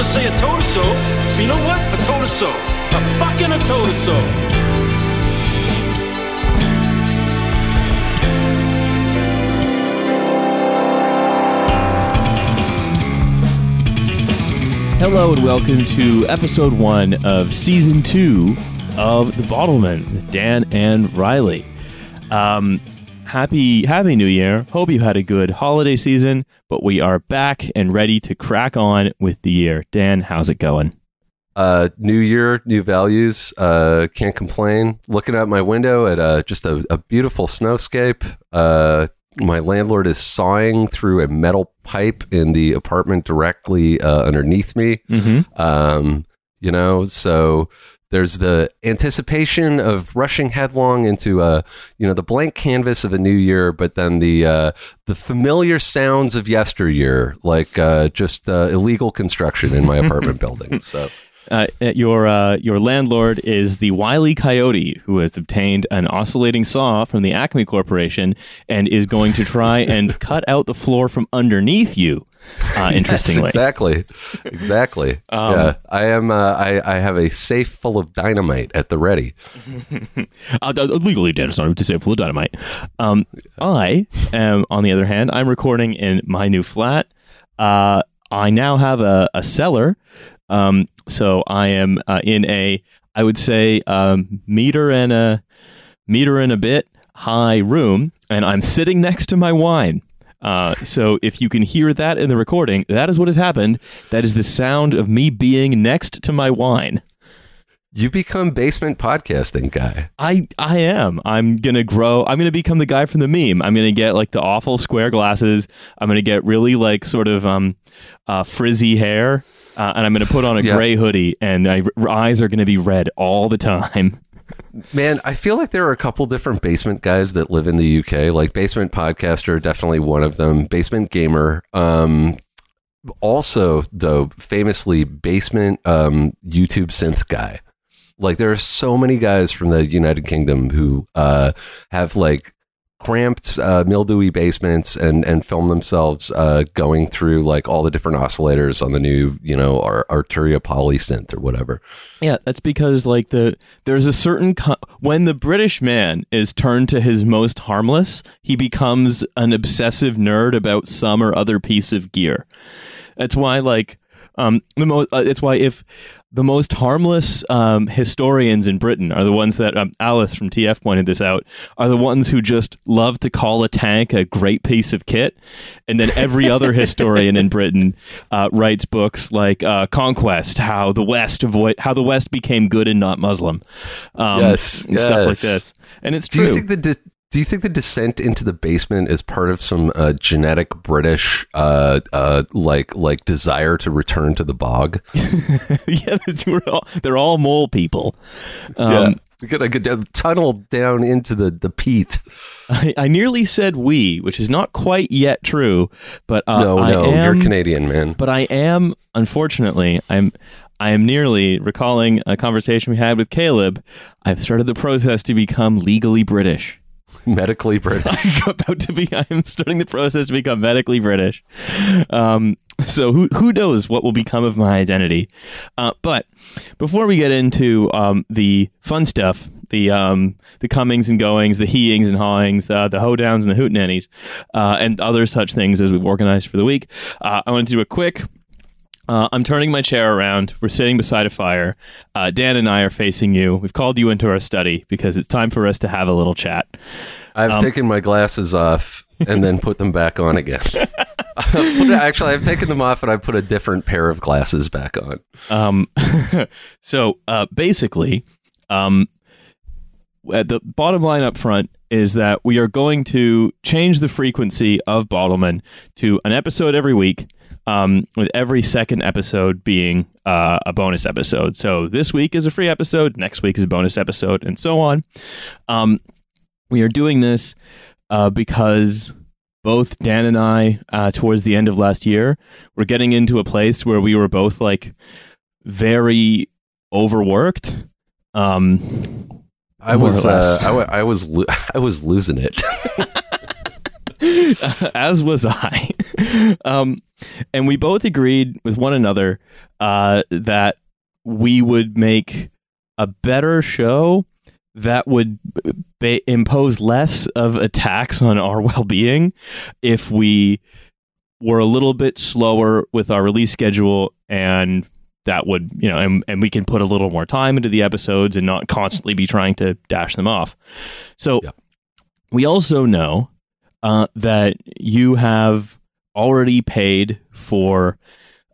to say a her so. You know what? A her so. I fucking a her so. Hello and welcome to episode one of season two of The Bottlemen with Dan and Riley. Um, happy Happy New Year! Hope you had a good holiday season, but we are back and ready to crack on with the year. Dan, how's it going? Uh, new year, new values. Uh, can't complain. Looking out my window at uh, just a, a beautiful snowscape. Uh, my landlord is sawing through a metal pipe in the apartment directly uh, underneath me. Mm-hmm. Um, you know, so there's the anticipation of rushing headlong into uh, you know, the blank canvas of a new year, but then the uh, the familiar sounds of yesteryear, like uh, just uh, illegal construction in my apartment building. So. Uh, your uh, your landlord is the wily coyote who has obtained an oscillating saw from the Acme Corporation and is going to try and cut out the floor from underneath you. Uh, interestingly, Yes, exactly, exactly. Um, yeah, I am. Uh, I I have a safe full of dynamite at the ready. uh, uh, legally dead. Sorry to say full of dynamite. Um, I am, on the other hand, I'm recording in my new flat. Uh, I now have a, a cellar, um, so I am uh, in a, I would say, um, meter and a meter and a bit high room, and I'm sitting next to my wine. Uh, so if you can hear that in the recording, that is what has happened. That is the sound of me being next to my wine. You become basement podcasting guy. I I am. I'm gonna grow. I'm gonna become the guy from the meme. I'm gonna get like the awful square glasses. I'm gonna get really like sort of um, uh, frizzy hair, uh, and I'm gonna put on a Yeah. gray hoodie, and my r- eyes are gonna be red all the time. Man, I feel like there are a couple different basement guys that live in the UK. Like basement podcaster, definitely one of them. Basement gamer. Um, also, though, famously basement um, YouTube synth guy. Like there are so many guys from the United Kingdom who uh, have like cramped, uh, mildewy basements and and film themselves uh, going through like all the different oscillators on the new, you know, Ar- Arturia Poly synth or whatever. Yeah, that's because like the there's a certain co- when the British man is turned to his most harmless, he becomes an obsessive nerd about some or other piece of gear. That's why like um the mo- uh, it's why if the most harmless um, historians in Britain are the ones that um, Alice from TF pointed this out are the ones who just love to call a tank a great piece of kit, and then every other historian in Britain uh, writes books like uh, Conquest, how the West avoid how the West became good and not Muslim, um, Yes, and stuff like this. And it's Do true. you think the de- do you think the descent into the basement is part of some uh, genetic British uh, uh, like like desire to return to the bog? yeah, they're all, they're all mole people. Um, We're gonna get tunnel down into the the peat. I, I nearly said we, which is not quite yet true, but uh, no, I no, am, you're Canadian, man. But I am, unfortunately, I'm I am nearly recalling a conversation we had with Caleb. I've started the process to become legally British. Medically British. I'm about to be. I'm starting the process to become medically British. Um, so who who knows what will become of my identity? Uh, but before we get into um, the fun stuff, the um, the comings and goings, the heings and hawings, uh, the hoedowns and the hootenannies, uh, and other such things as we've organized for the week, uh, I want to do a quick uh, I'm turning my chair around. We're sitting beside a fire. Uh, Dan and I are facing you. We've called you into our study because it's time for us to have a little chat. I've Um, taken my glasses off and then put them back on again. Actually, I've taken them off and I put a different pair of glasses back on. Um, so uh, basically, um, at the bottom line up front is that we are going to change the frequency of Bottlemen to an episode every week. Um, with every second episode being uh, a bonus episode. So this week is a free episode, next week is a bonus episode, and so on. Um, we are doing this uh, because both Dan and I, uh, towards the end of last year, were getting into a place where we were both like very overworked. Um, I was, uh, less. I, I was, lo- I was losing it. as was I. um, and we both agreed with one another uh, that we would make a better show that would ba- impose less of attacks on our well-being if we were a little bit slower with our release schedule and that would you know and, and we can put a little more time into the episodes and not constantly be trying to dash them off so Yep. we also know uh, that you have already paid for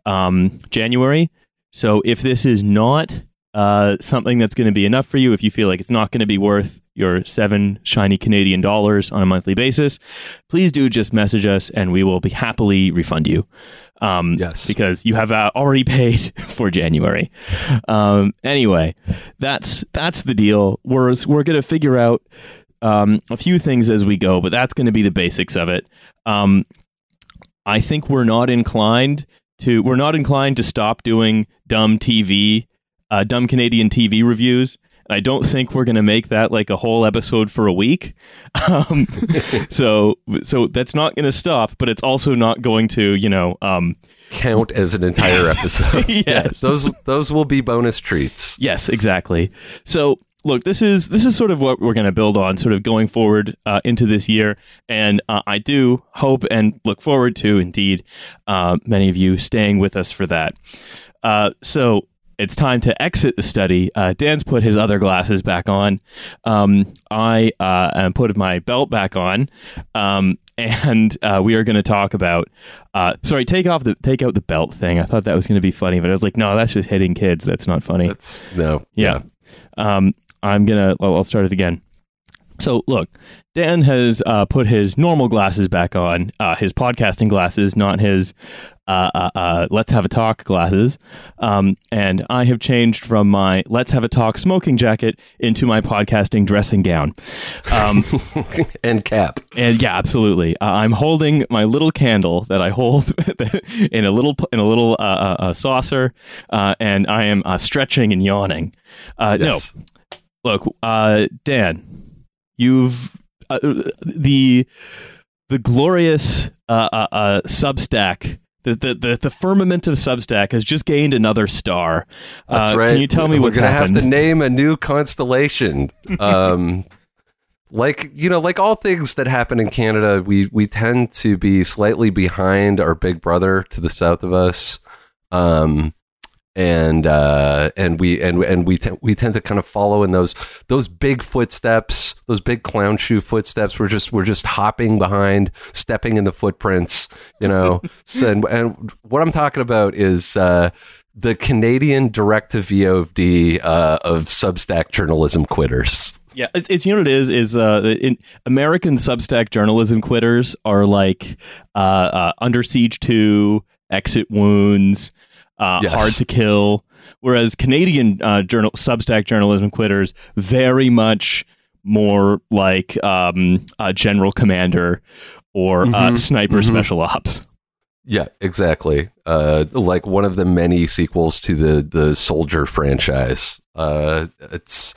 um, january so if this is not uh, something that's going to be enough for you, if you feel like it's not going to be worth your seven shiny Canadian dollars on a monthly basis, please do just message us and we will be happily refund you. Um, Yes. because you have uh, already paid for January. Um, anyway, that's that's the deal. We're we're going to figure out um, a few things as we go, but that's going to be the basics of it. Um, I think we're not inclined to we're not inclined to stop doing dumb TV, uh, dumb Canadian TV reviews. And I don't think we're going to make that like a whole episode for a week. Um, so so that's not going to stop, but it's also not going to you know um, Count as an entire episode. Yes. those those will be bonus treats. Yes, exactly. So, look, this is this is sort of what we're going to build on, sort of going forward uh, into this year, and uh, I do hope and look forward to, indeed, uh, many of you staying with us for that. Uh, so. It's time to exit the study. Uh, Dan's put his other glasses back on. Um, I uh, am put my belt back on, um, and uh, we are going to talk about. Uh, sorry, take off the take out the belt thing. I thought that was going to be funny, but I was like, no, that's just hitting kids. That's not funny. That's no. Yeah. Um, I'm gonna. Well, I'll start it again. So look, Dan has uh, put his normal glasses back on, uh, his podcasting glasses, not his uh, uh, uh, let's have a talk glasses. Um, and I have changed from my let's have a talk smoking jacket into my podcasting dressing gown. Um, and cap. and yeah, absolutely. Uh, I'm holding my little candle that I hold in a little in a little uh, saucer, uh, and I am uh, stretching and yawning. Uh, Yes. No, look, uh, Dan, you've uh, the the glorious uh, uh, uh, Substack. The, the, the, the firmament of Substack has just gained another star. That's uh, right. Can you tell me We're what's gonna happened? have to name a new constellation. Um, like you know, like all things that happen in Canada, we we tend to be slightly behind our big brother to the south of us. Um, and uh, and we and and we te- we tend to kind of follow in those those big footsteps, those big clown shoe footsteps. We're just we're just hopping behind, stepping in the footprints, you know. so, and, and what I'm talking about is uh, the Canadian direct to VOD uh, of Substack journalism quitters. Yeah, it's, it's you know what it is is uh, in American Substack journalism quitters are like uh, uh, Under Siege Two, Exit Wounds, uh, Yes. Hard to Kill, whereas Canadian uh, journal Substack journalism quitters very much more like um, uh, General Commander or uh, Mhm, Sniper mhm. Special Ops. Yeah, exactly. Uh, like one of the many sequels to the the Soldier franchise. Uh, it's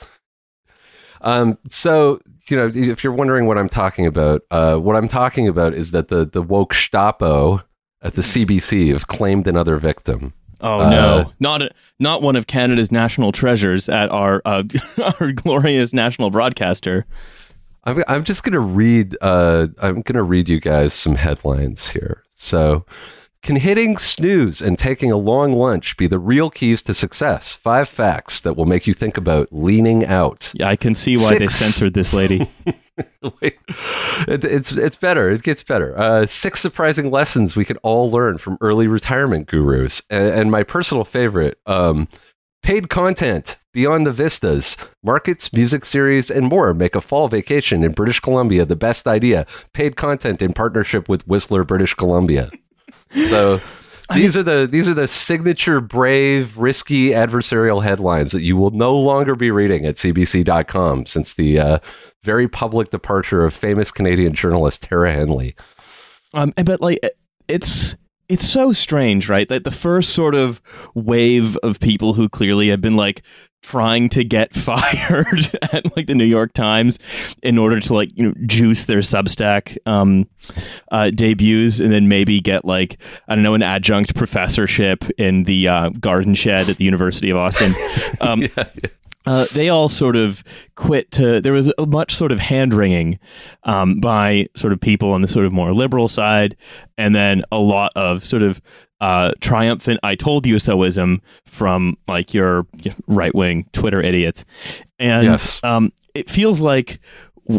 um, so you know if you're wondering what I'm talking about, uh, what I'm talking about is that the the woke Stapo at the CBC have claimed another victim. Oh Uh, no, not a, not one of Canada's national treasures at our uh, our glorious national broadcaster. I'm I'm just gonna read. Uh, I'm gonna read you guys some headlines here. So, can hitting snooze and taking a long lunch be the real keys to success? Five facts that will make you think about leaning out. Yeah, I can see why they censored this lady. It, it's it's better. It gets better. Uh, six surprising lessons we could all learn from early retirement gurus, and, and my personal favorite: um, paid content beyond the vistas, markets, music series, and more. Make a fall vacation in British Columbia the best idea. Paid content in partnership with Whistler, British Columbia. So. These are the these are the signature brave, risky adversarial headlines that you will no longer be reading at CBC.com since the uh, very public departure of famous Canadian journalist Tara Henley. Um, and- but like it's it's so strange, right? That the first sort of wave of people who clearly have been like trying to get fired at like the New York Times in order to like you know juice their Substack um, uh, debuts and then maybe get like I don't know an adjunct professorship in the uh, garden shed at the University of Austin. Um, yeah, yeah. Uh, they all sort of quit to there was a much sort of hand wringing um, by sort of people on the sort of more liberal side and then a lot of sort of uh, triumphant i told you soism from like your right wing twitter idiots and Yes. um, it feels like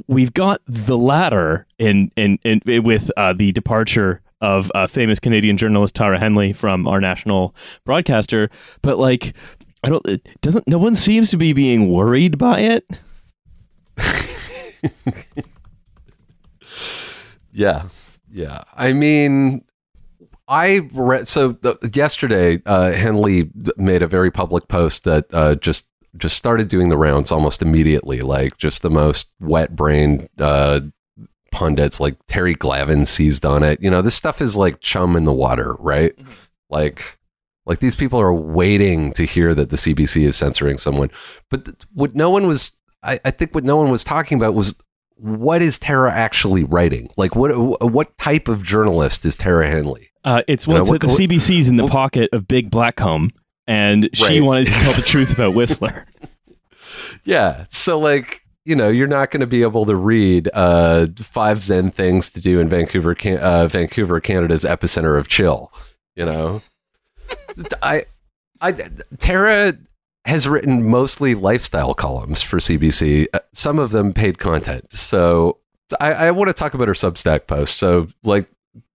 we've got the latter in in, in, with uh, the departure of uh, famous Canadian journalist Tara Henley from our national broadcaster, but like I don't. It doesn't. No one seems to be being worried by it. Yeah, yeah. I mean, I read so the, yesterday. Uh, Henley made a very public post that uh, just just started doing the rounds almost immediately. Like just the most wet brained uh, pundits, like Terry Glavin, seized on it. You know, this stuff is like chum in the water, right? Like. Like these people are waiting to hear that the CBC is censoring someone, but th- what no one was, I, I think, what no one was talking about was what is Tara actually writing? Like, what what type of journalist is Tara Henley? Uh, it's You know, what- the what- CBC's in the what- pocket of Big Blackcomb, and she wanted to tell the truth about Whistler. Yeah, so like you know, you're not going to be able to read uh, five Zen things to do in Vancouver, uh, Vancouver, Canada's epicenter of chill. You know, I, I, Tara has written mostly lifestyle columns for CBC. uh, Some of them paid content. So I, I want to talk about her Substack post. So like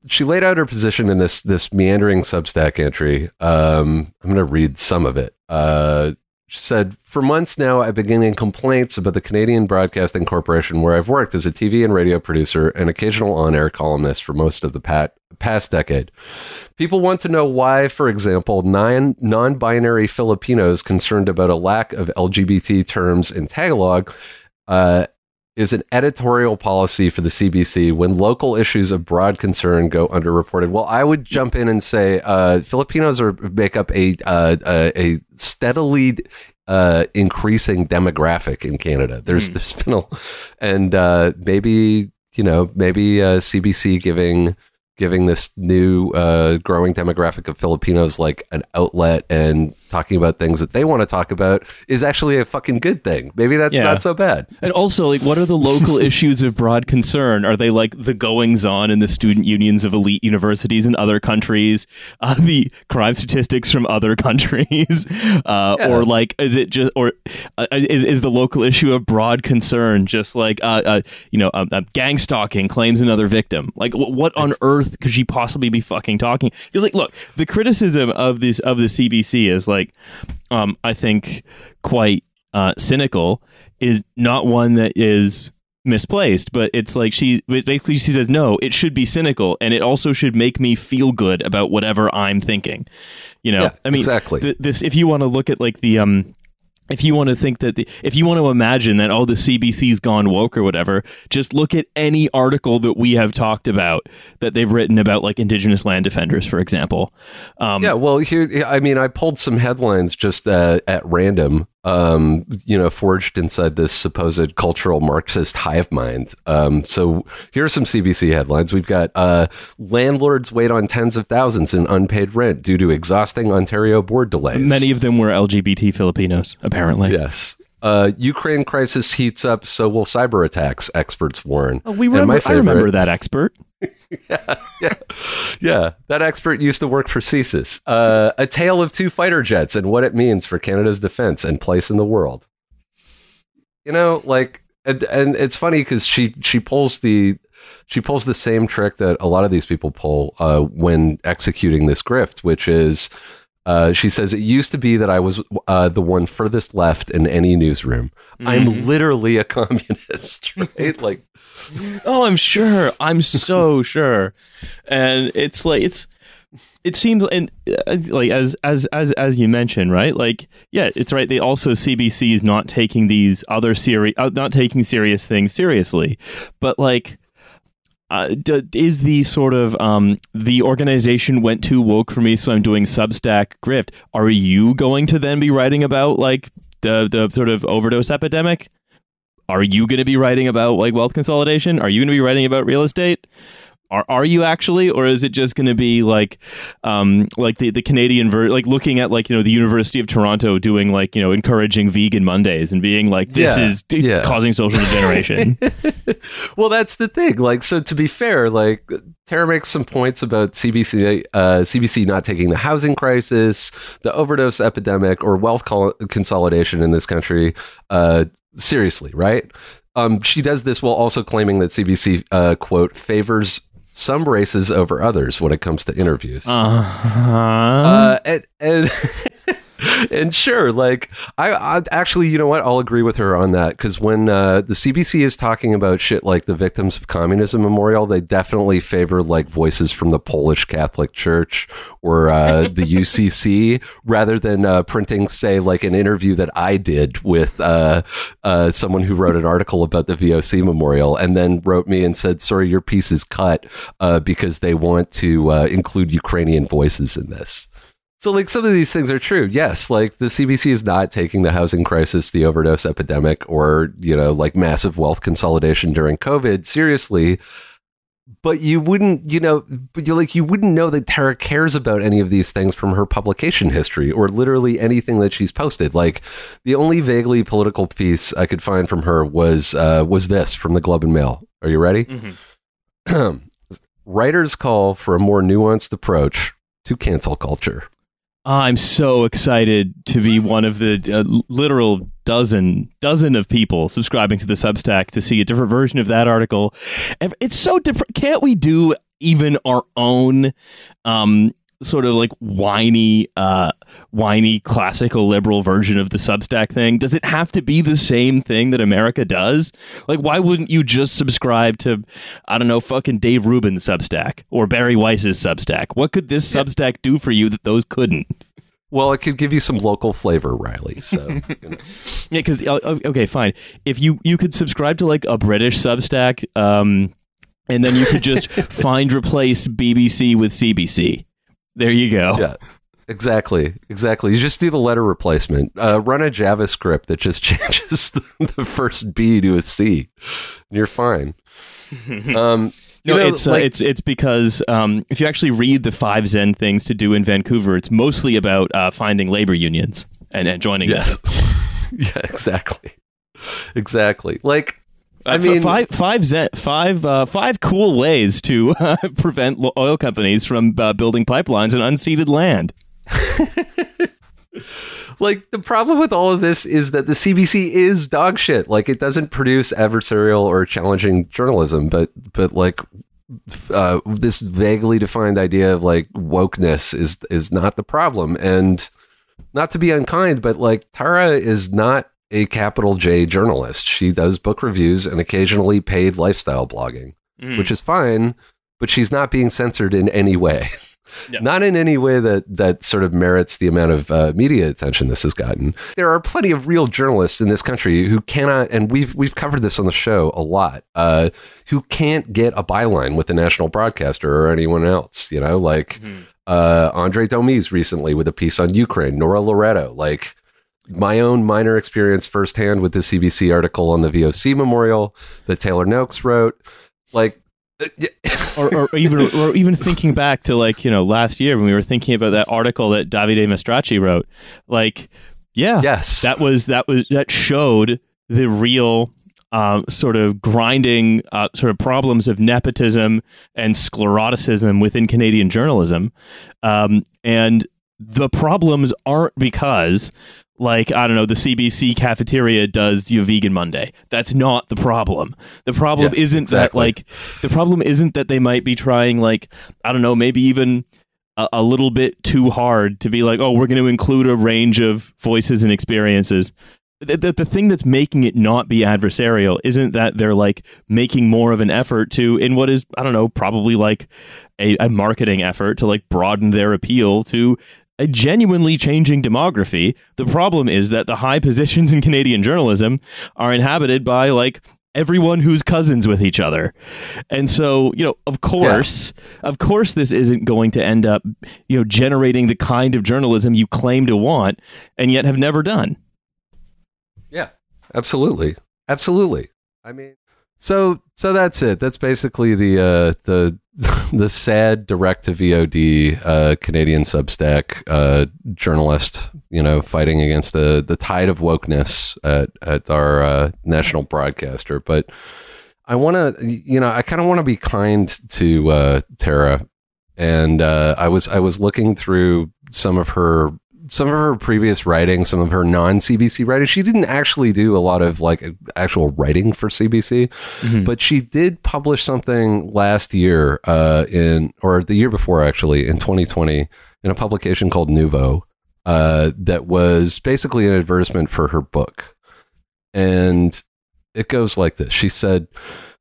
she laid out her position in this this meandering Substack entry. Um, I'm going to read some of it. Uh, she said, For months now, I've been getting complaints about the Canadian Broadcasting Corporation, where I've worked as a TV and radio producer and occasional on air columnist for most of the pat- past decade. People want to know why, for example, non binary Filipinos concerned about a lack of LGBT terms in Tagalog uh, is an editorial policy for the CBC when local issues of broad concern go underreported. Well, I would jump in and say uh, Filipinos are make up a uh, a, a steadily uh, increasing demographic in Canada. There's there's been a and uh, maybe you know maybe uh, CBC giving giving this new uh, growing demographic of Filipinos like an outlet and talking about things that they want to talk about is actually a fucking good thing. Maybe that's Yeah. not so bad. And also, like, what are the local issues of broad concern? Are they like the goings on in the student unions of elite universities in other countries, uh, the crime statistics from other countries, uh, Yeah. or like, is it just, or uh, is, is the local issue of broad concern just like, uh, uh, you know, um, uh, gang stalking claims another victim? Like, wh- what on earth could she possibly be fucking talking? Because, like, look, the criticism of this of the CBC is like, um, I think quite uh, cynical is not one that is misplaced but it's like she basically she says no it should be cynical and it also should make me feel good about whatever i'm thinking you know Yeah, i mean exactly. th- this if you want to look at like the um if you want to think that the, if you want to imagine that oh the CBC's gone woke or whatever, just look at any article that we have talked about that they've written about like indigenous land defenders, for example. Um, Yeah, well, here, I mean, I pulled some headlines just uh, at random, um, you know, forged inside this supposed cultural Marxist hive mind. Um, so here are some CBC headlines. We've got uh, landlords wait on tens of thousands in unpaid rent due to exhausting Ontario board delays. many of them were LGBT Filipinos, apparently. Yes. Uh, Ukraine crisis heats up, so will cyber attacks, experts warn. Oh, we And remember. my I remember that expert. Yeah, yeah, yeah. that expert used to work for CSIS. Uh, a tale of two fighter jets and what it means for Canada's defense and place in the world. You know, like, and, and it's funny because she she pulls the she pulls the same trick that a lot of these people pull uh, when executing this grift, which is. Uh, she says it used to be that I was uh, the one furthest left in any newsroom. I'm literally a communist, right? Like, Oh, I'm sure. I'm so sure. And it's like it's it seems and uh, like as as as as you mentioned, right? Like yeah, it's right. They also CBC is not taking these other serious uh, not taking serious things seriously. But like uh, d- is the sort of um, the organization went too woke for me, so I'm doing Substack grift. Are you going to then be writing about like the the sort of overdose epidemic? Are you going to be writing about like wealth consolidation? Are you going to be writing about real estate? Are, are you actually, or is it just going to be like, um, like the, the Canadian ver- like looking at like you know the University of Toronto doing like you know encouraging vegan Mondays and being like this Yeah, is d- yeah. causing social degeneration. well, that's the thing. Like, so to be fair, like Tara makes some points about CBC, uh, CBC not taking the housing crisis, the overdose epidemic, or wealth col- consolidation in this country uh, seriously, right? Um, she does this while also claiming that CBC uh, quote favors some races over others when it comes to interviews. uh-huh. Uh, and and, and sure, like I, I actually, you know what? I'll agree with her on that because when uh, the CBC is talking about shit like the Victims of Communism Memorial, they definitely favor like voices from the Polish Catholic Church or uh, the UCC rather than uh, printing, say, like an interview that I did with uh, uh, someone who wrote an article about the VOC Memorial and then wrote me and said, "Sorry, your piece is cut uh, because they want to include Ukrainian voices in this." So, like, some of these things are true. Yes, like the CBC is not taking the housing crisis, the overdose epidemic, or, you know, like massive wealth consolidation during COVID seriously. But you wouldn't, you know, but you like you wouldn't know that Tara cares about any of these things from her publication history or literally anything that she's posted. Like the only vaguely political piece I could find from her was uh, was this from the Globe and Mail. Are you ready? Mhm. Writers call for a more nuanced approach to cancel culture. I'm so excited to be one of the uh, literal dozen dozen of people subscribing to the Substack to see a different version of that article. It's so different. Can't we do even our own um, sort of like whiny, uh, whiny classical liberal version of the Substack thing? Does it have to be the same thing that America does? Like, why wouldn't you just subscribe to, I don't know, fucking Dave Rubin's Substack or Bari Weiss's Substack? What could this Substack do for you that those couldn't? Well, it could give you some local flavor, Riley. So, you know. Yeah, because okay, fine. If you you could subscribe to like a British Substack, um, and then you could just find replace BBC with CBC. There you go. yeah, exactly, exactly. You just do the letter replacement. Uh, run a JavaScript that just changes the, the first B to a C, and you're fine. Um, you No, know, it's uh, it's it's because um, if you actually read the five Zen things to do in Vancouver, it's mostly about uh, finding labor unions and, and joining them. yes, yeah, exactly, exactly. Like, I mean, five five Zen, five uh, five cool ways to uh, prevent oil companies from uh, building pipelines on unceded land. like the problem with all of this is that the CBC is dog shit. Like it doesn't produce adversarial or challenging journalism, but but like uh, this vaguely defined idea of like wokeness is is not the problem. And not to be unkind, but like Tara is not a capital J journalist. She does book reviews and occasionally paid lifestyle blogging, Mm. which is fine. But she's not being censored in any way. Yeah. Not in any way that that sort of merits the amount of uh, media attention this has gotten. There are plenty of real journalists in this country who cannot, and we've we've covered this on the show a lot, uh, who can't get a byline with the national broadcaster or anyone else. You know, like uh, Andray Domise recently with a piece on Ukraine, Nora Loreto, like my own minor experience firsthand with the CBC article on the VOC memorial that Taylor Noakes wrote. Like, uh, or, or even or even thinking back to like you know last year when we were thinking about that article that Davide Mastracci wrote, like yeah, yes, that was that was that showed the real um, sort of grinding uh, sort of problems of nepotism and scleroticism within Canadian journalism, um, and the problems aren't because like I don't know the CBC cafeteria does you vegan Monday. That's not the problem. The problem Yeah, isn't that like the problem isn't that they might be trying like I don't know maybe even a, a little bit too hard to be like oh we're going to include a range of voices and experiences. The, the, the thing that's making it not be adversarial isn't that they're like making more of an effort to in what is I don't know probably like a, a marketing effort to like broaden their appeal to a genuinely changing demography. The problem is that the high positions in Canadian journalism are inhabited by like everyone who's cousins with each other. And so, you know, of course, yeah. of course this isn't going to end up, you know, generating the kind of journalism you claim to want and yet have never done. Yeah. Absolutely. Absolutely. I mean, so so that's it. That's basically the uh the the sad direct to VOD uh, Canadian Substack uh, journalist, you know, fighting against the the tide of wokeness at at our uh, national broadcaster. But I want to, you know, I kind of want to be kind to uh, Tara, and uh, I was I was looking through some of her some of her previous writing, some of her non CBC writing, she didn't actually do a lot of like actual writing for CBC, mm-hmm. but she did publish something last year, uh, in or the year before actually in 2020 in a publication called Nuvo, uh, that was basically an advertisement for her book, and it goes like this. She said.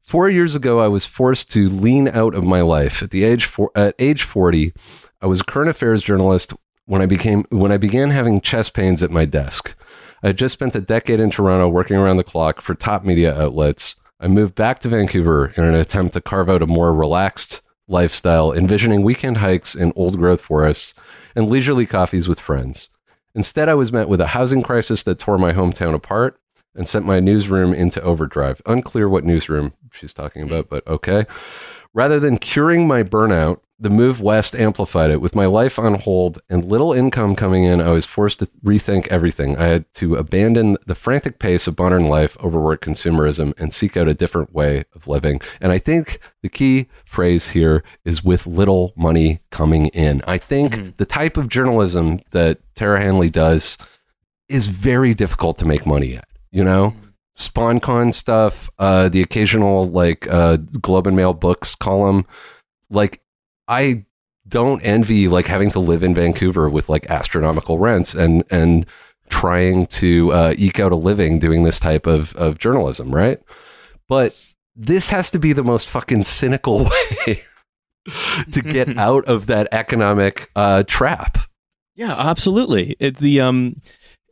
Four years ago, I was forced to lean out of my life. At the age for, at age forty, I was a current affairs journalist when I became when I began having chest pains at my desk. I had just spent a decade in Toronto working around the clock for top media outlets. I moved back to Vancouver in an attempt to carve out a more relaxed lifestyle, envisioning weekend hikes in old growth forests and leisurely coffees with friends. Instead, I was met with a housing crisis that tore my hometown apart and sent my newsroom into overdrive. Unclear what newsroom she's talking about, but okay. Rather than curing my burnout, the move west amplified it. With my life on hold and little income coming in, I was forced to rethink everything. I had to abandon the frantic pace of modern life, overwork consumerism, and seek out a different way of living. And I think the key phrase here is with little money coming in. I think mm-hmm. the type of journalism that Tara Henley does is very difficult to make money at, you know? Mm-hmm. SpawnCon stuff, uh, the occasional like uh, Globe and Mail books column, like I don't envy like having to live in Vancouver with like astronomical rents and and trying to uh, eke out a living doing this type of of journalism, right? But this has to be the most fucking cynical way to get out of that economic uh, trap. Yeah, absolutely. It, the um,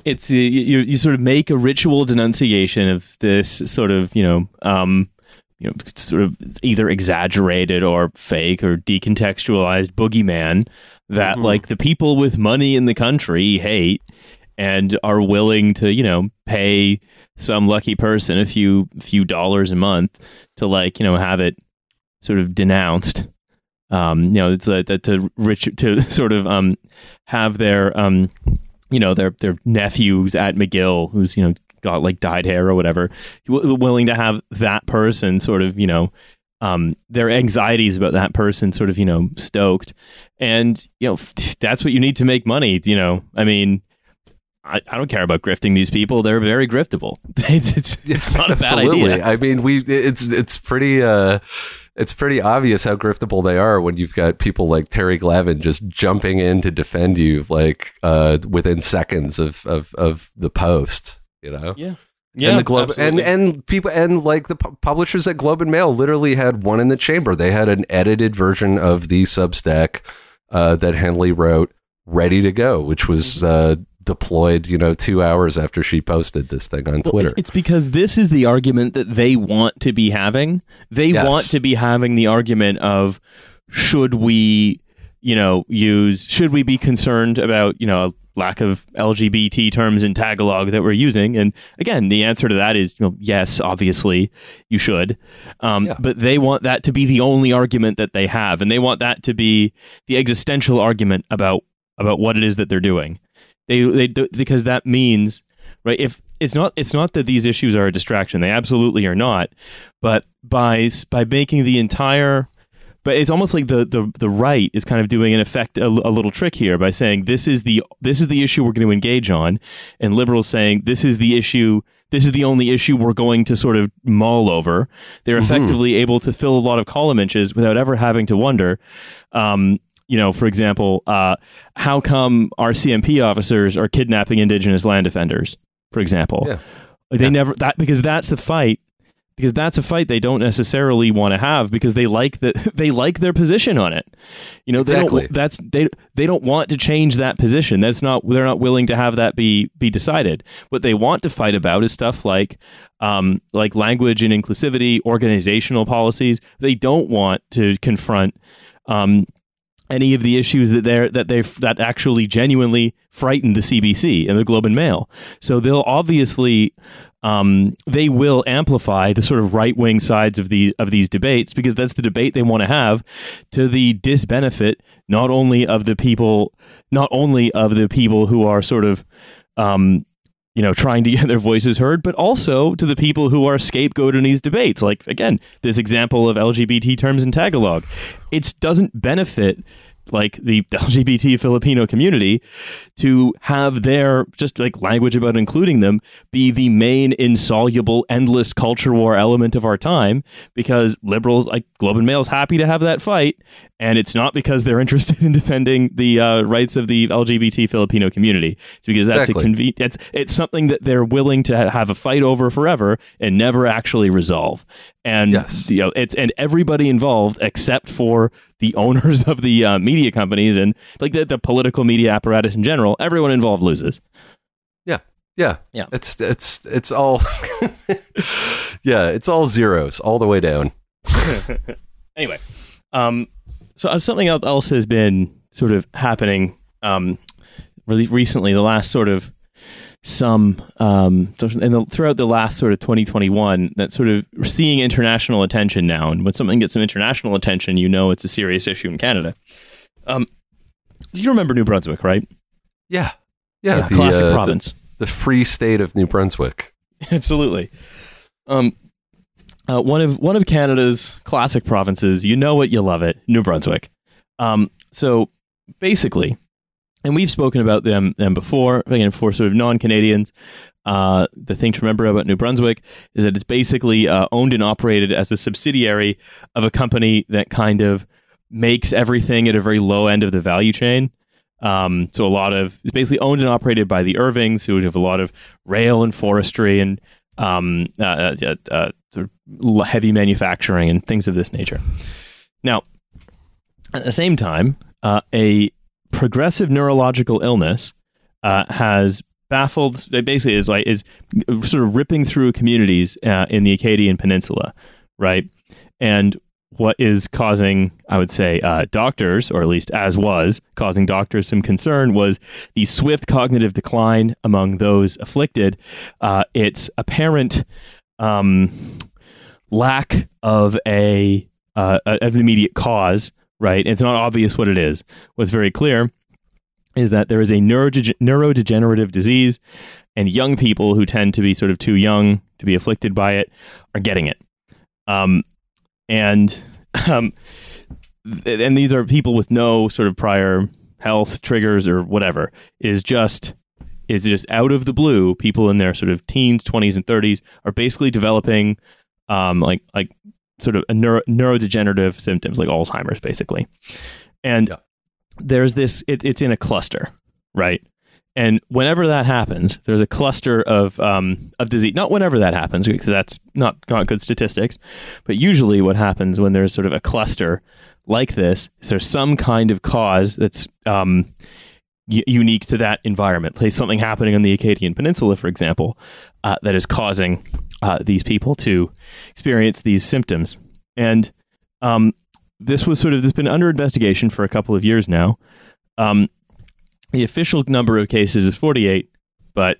it's uh, you, you sort of make a ritual denunciation of this sort of you know um you know, sort of either exaggerated or fake or decontextualized boogeyman that mm-hmm. like the people with money in the country hate and are willing to, you know, pay some lucky person a few few dollars a month to like, you know, have it sort of denounced. Um, you know, it's a, that to rich to sort of um have their um you know their their nephews at McGill who's you know got like dyed hair or whatever, willing to have that person sort of, you know, um, their anxieties about that person sort of, you know, stoked. And, you know, that's what you need to make money. You know, I mean, I, I don't care about grifting these people. They're very griftable. it's, it's, it's not a bad Absolutely. idea. I mean, we, it's, it's pretty, uh, it's pretty obvious how griftable they are when you've got people like Terry Glavin just jumping in to defend you like uh, within seconds of, of, of the post you know? Yeah. Yeah, and the Globe absolutely. and and people and like the pu- publishers at Globe and Mail literally had one in the chamber. They had an edited version of the Substack uh, that Henley wrote, ready to go, which was mm-hmm. uh, deployed, you know, two hours after she posted this thing on Twitter. Well, it's because this is the argument that they want to be having. They yes. want to be having the argument of should we, you know, use should we be concerned about, you know, lack of LGBT terms in Tagalog that we're using. And again, the answer to that is you know, yes, obviously you should. Um, yeah. But they want that to be the only argument that they have, and they want that to be the existential argument about about what it is that they're doing. They they do, because that means right if it's not it's not that these issues are a distraction they absolutely are not but by by making the entire but it's almost like the, the the right is kind of doing in effect a, a, little trick here by saying this is the this is the issue we're going to engage on, and liberals saying this is the issue this is the only issue we're going to sort of mull over. They're mm-hmm. effectively able to fill a lot of column inches without ever having to wonder. Um, you know, for example, uh, how come RCMP officers are kidnapping indigenous land defenders? For example, yeah. they yeah. never that because that's the fight because that's a fight they don't necessarily want to have because they like that they like their position on it. You know, Exactly. they don't, that's they they don't want to change that position. That's not they're not willing to have that be be decided. What they want to fight about is stuff like um, like language and inclusivity, organizational policies. They don't want to confront um, any of the issues that they're that they that actually genuinely frighten the CBC and the Globe and Mail. So they'll obviously um, they will amplify the sort of right wing sides of the of these debates because that's the debate they want to have to the disbenefit not only of the people not only of the people who are sort of um, you know, trying to get their voices heard, but also to the people who are scapegoated in these debates. Like again, this example of LGBT terms in Tagalog, it doesn't benefit like the LGBT Filipino community to have their just like language about including them be the main insoluble endless culture war element of our time because liberals like Globe and Mail is happy to have that fight and it's not because they're interested in defending the uh, rights of the LGBT Filipino community it's because that's Exactly. a conven- it's it's something that they're willing to ha- have a fight over forever and never actually resolve and Yes. you know it's and everybody involved except for the owners of the uh, media companies and like the, the political media apparatus in general everyone involved loses Yeah. Yeah. Yeah. It's it's it's all Yeah, it's all zeros all the way down. anyway um so uh, something else has been sort of happening um really recently the last sort of some um and the, throughout the last sort of 2021 that sort of seeing international attention now and when something gets some international attention you know it's a serious issue in Canada um you remember New Brunswick right Yeah. Yeah. the, classic uh, the- province The, free state of New Brunswick. Absolutely. Um, uh, one of one of Canada's classic provinces. You know it, you love it, New Brunswick. Um, so basically, and we've spoken about them them before. Again, for sort of non Canadians, uh, the thing to remember about New Brunswick is that it's basically uh, owned and operated as a subsidiary of a company that kind of makes everything at a very low end of the value chain. Um, so a lot of it's basically owned and operated by the Irvings, who have a lot of rail and forestry and um, uh, uh, uh, sort of heavy manufacturing and things of this nature. Now, at the same time, uh, a progressive neurological illness uh, has baffled. It basically is like is sort of ripping through communities in the Acadian Peninsula, right? And what is causing, I would say, uh, doctors, or at least as was causing doctors some concern, was the swift cognitive decline among those afflicted. Uh, its apparent um, lack of a uh, of an immediate cause, right? It's not obvious what it is. What's very clear is that there is a neurodege- neurodegenerative disease, and young people who tend to be sort of too young to be afflicted by it are getting it. Um, and um, th- and these are people with no sort of prior health triggers or whatever. It is just is just out of the blue. People in their sort of teens, twenties, and thirties are basically developing um, like like sort of a neuro, neurodegenerative symptoms like Alzheimer's, basically. And Yeah. there's this. It, it's in a cluster, right? And whenever that happens, there's a cluster of um, of disease. Not whenever that happens, because that's not not good statistics. But usually, what happens when there's sort of a cluster like this is there's some kind of cause that's um, u- unique to that environment. Say something happening on the Acadian Peninsula, for example, uh, that is causing uh, these people to experience these symptoms. And um, this was sort of this has been under investigation for a couple of years now. Um, the official number of cases is 48, but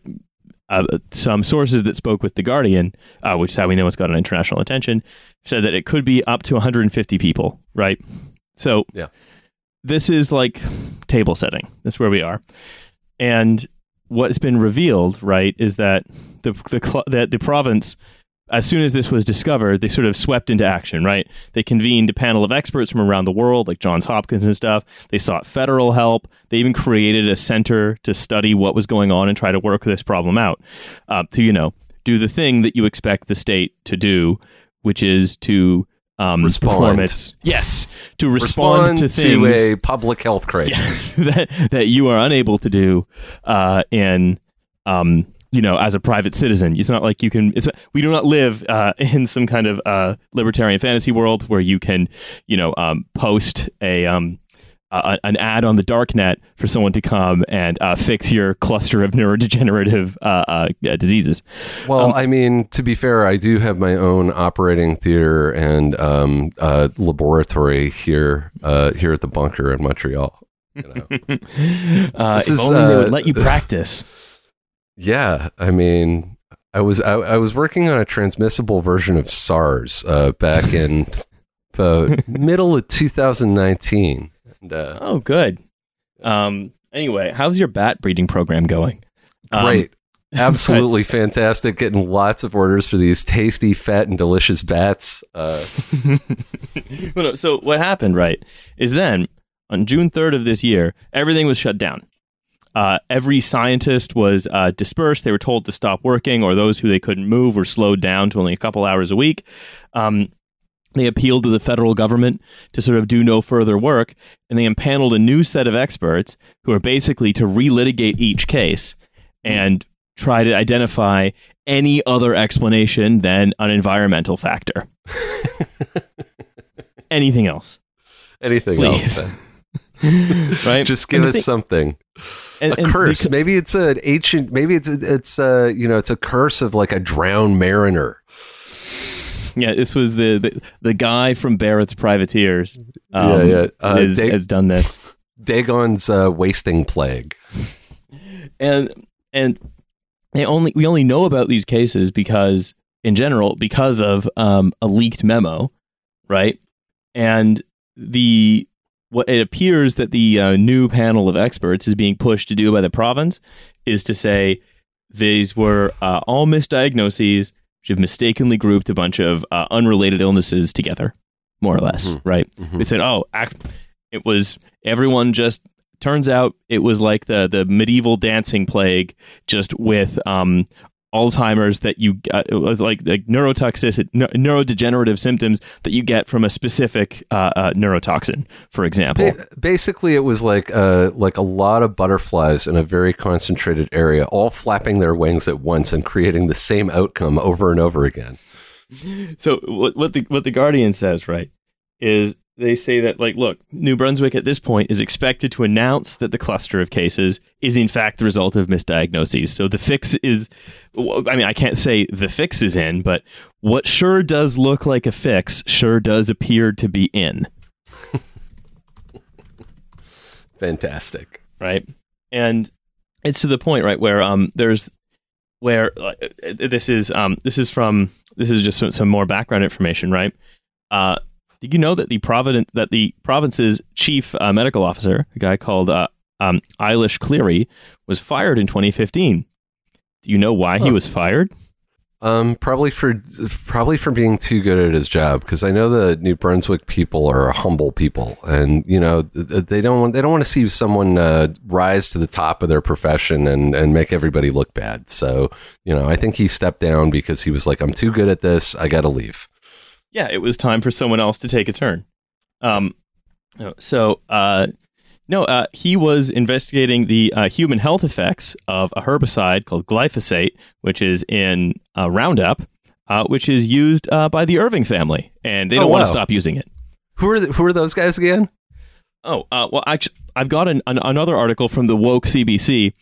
uh, some sources that spoke with the Guardian, uh, which is how we know it's got an international attention, said that it could be up to 150 people. Right. So Yeah. this is like table setting. That's where we are. And what has been revealed, right, is that the the cl- that the province, as soon as this was discovered, they sort of swept into action, right? They convened a panel of experts from around the world, like Johns Hopkins and stuff. They sought federal help. They even created a center to study what was going on and try to work this problem out. Uh, to you know, do the thing that you expect the state to do, which is to um, Respond. perform its yes to respond, to things a public health crisis. yes, that that you are unable to do uh, in um, you know, as a private citizen. It's not like you can. It's we do not live uh, in some kind of uh, libertarian fantasy world where you can, you know, um, post a um, uh, an ad on the dark net for someone to come and uh, fix your cluster of neurodegenerative uh, uh diseases. Well, um, I mean, to be fair, I do have my own operating theater and um, uh, laboratory here uh, here at the bunker in Montreal. You know. if is, only they would let you practice. Yeah, I mean, I was I, I, was working on a transmissible version of SARS uh, back in the middle of 2019 and, uh, oh, good. Um, anyway, how's your bat breeding program going? Um, Great. Um, Absolutely fantastic. Getting lots of orders for these tasty, fat, and delicious bats. Uh, so, what happened, right, is then on June 3rd of this year, everything was shut down. Uh, every scientist was uh, dispersed. They were told to stop working, or those who they couldn't move were slowed down to only a couple hours a week. Um, they appealed to the federal government to sort of do no further work, and they impaneled a new set of experts who are basically to relitigate each case and try to identify any other explanation than an environmental factor. Anything else? Anything Please. else? right? Just give us something. And, a curse. maybe it's an ancient. Maybe it's a, it's a you know it's a curse of like a drowned mariner yeah, this was the, the, the guy from Barrett's Privateers. Um, yeah, yeah. Uh, is, Dag- has done this. Dagon's uh, wasting plague, and and they only we only know about these cases because, in general, because of um, a leaked memo, right? And the what it appears that the uh, new panel of experts is being pushed to do by the province is to say these were uh, all misdiagnoses which have mistakenly grouped a bunch of uh, unrelated illnesses together, more or less, mm-hmm. right? Mm-hmm. They said, "Oh, it was everyone just." Turns out it was like the the medieval dancing plague, just with um, Alzheimer's that you uh, like like neurotoxicity, neurodegenerative symptoms that you get from a specific uh, uh, neurotoxin, for example. Basically, it was like uh, like a lot of butterflies in a very concentrated area, all flapping their wings at once and creating the same outcome over and over again. So what what the what the Guardian says, right, is they say that like look new brunswick at this point is expected to announce that the cluster of cases is in fact the result of misdiagnoses. So the fix is i mean i can't say the fix is in but what sure does look like a fix sure does appear to be in. Fantastic. Right? And it's to the point right where um there's where uh, this is um this is from this is just some, some more background information right? Uh did you know that the providence that the province's chief uh, medical officer, a guy called uh, um, Eilish Cleary, was fired in 2015? Do you know why he was fired? Um, probably for probably for being too good at his job. Because I know the New Brunswick people are humble people, and you know they don't want they don't want to see someone uh, rise to the top of their profession and and make everybody look bad. So you know, I think he stepped down because he was like, "I'm too good at this. I got to leave." Yeah, it was time for someone else to take a turn. Um, so uh, no, uh, he was investigating the uh, human health effects of a herbicide called glyphosate, which is in uh, Roundup, uh, which is used uh, by the Irving family, and they don't oh, want to stop using it. Who are who are those guys again? Oh, well, actually, I've got an, an, another article from the woke CBC.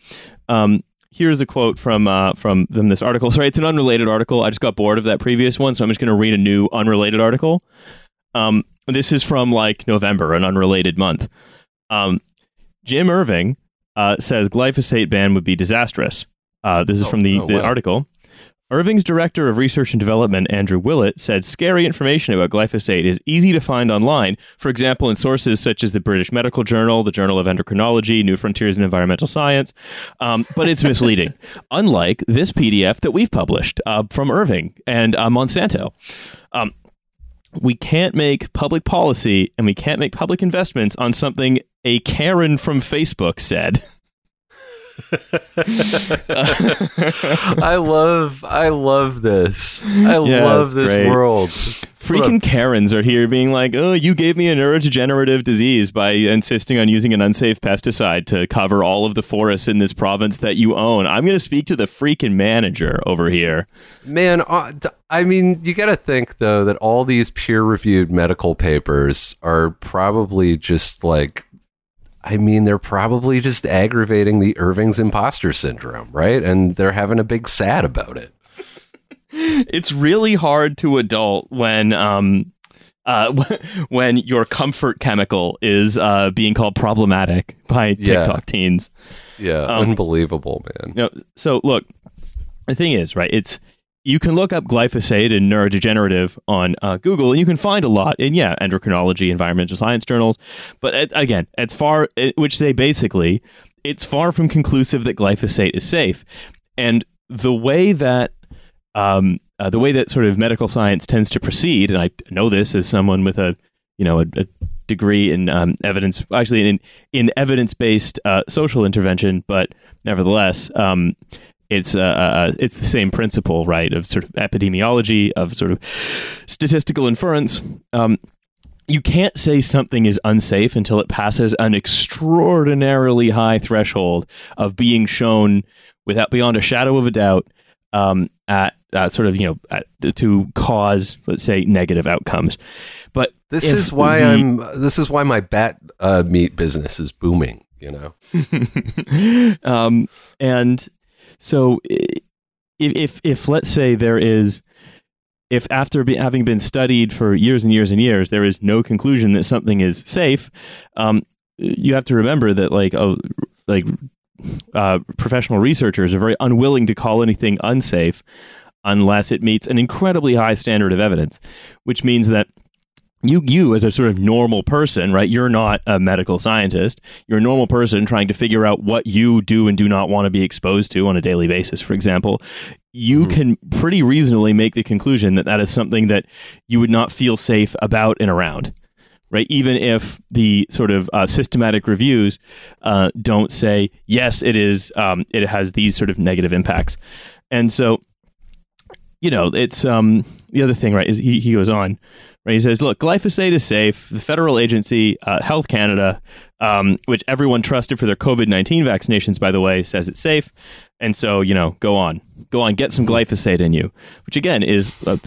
Um, here's a quote from uh, from them this article. Sorry, it's an unrelated article. I just got bored of that previous one, so I'm just going to read a new unrelated article. Um, this is from like November, an unrelated month. Um, Jim Irving uh, says glyphosate ban would be disastrous. Uh, this is oh, from the, oh, the wow. article. Irving's director of research and development, Andrew Willett, said scary information about glyphosate is easy to find online, for example, in sources such as the British Medical Journal, the Journal of Endocrinology, New Frontiers in Environmental Science, um, but it's misleading. Unlike this PDF that we've published uh, from Irving and uh, Monsanto. Um, we can't make public policy and we can't make public investments on something a Karen from Facebook said. I love I love this. I Yeah, love this great. world. Freaking Karens are here being like, oh, you gave me a neurodegenerative disease by insisting on using an unsafe pesticide to cover all of the forests in this province that you own. I'm going to speak to the freaking manager over here. Man, uh, I mean, you got to think though that all these peer-reviewed medical papers are probably just like I mean, they're probably just aggravating the Irving's imposter syndrome, right? And they're having a big sad about it. It's really hard to adult when um uh when your comfort chemical is uh being called problematic by Yeah. TikTok teens. Yeah, Um, unbelievable, man. No, so look, the thing is, right? It's you can look up glyphosate and neurodegenerative on uh, Google, and you can find a lot in yeah, endocrinology, environmental science journals. But it, again, it's far, which say basically, it's far from conclusive that glyphosate is safe. And the way that um, uh, the way that sort of medical science tends to proceed, and I know this as someone with a you know a, a degree in um, evidence, actually in in evidence based uh, social intervention, but nevertheless, um, it's uh, uh, it's the same principle, right? Of sort of epidemiology, of sort of statistical inference. Um, you can't say something is unsafe until it passes an extraordinarily high threshold of being shown without beyond a shadow of a doubt um, at uh, sort of you know at, to cause let's say negative outcomes. But This is why the- I'm. This is why my bat uh, meat business is booming. You know. um, and so if, if if let's say there is if after be, having been studied for years and years and years there is no conclusion that something is safe um, you have to remember that like oh like uh, professional researchers are very unwilling to call anything unsafe unless it meets an incredibly high standard of evidence which means that you you as a sort of normal person right? You're not a medical scientist. You're a normal person trying to figure out what you do and do not want to be exposed to on a daily basis for example. You can pretty reasonably make the conclusion that that is something that you would not feel safe about and around right? Even if the sort of uh, systematic reviews uh, don't say yes it is um, it has these sort of negative impacts. And so you know it's um, the other thing right is he, he goes on Right, he says, "Look, glyphosate is safe. The federal agency, uh, Health Canada, um, which everyone trusted for their COVID nineteen vaccinations, by the way, says it's safe. And so, you know, go on, go on, get some glyphosate in you, which again is a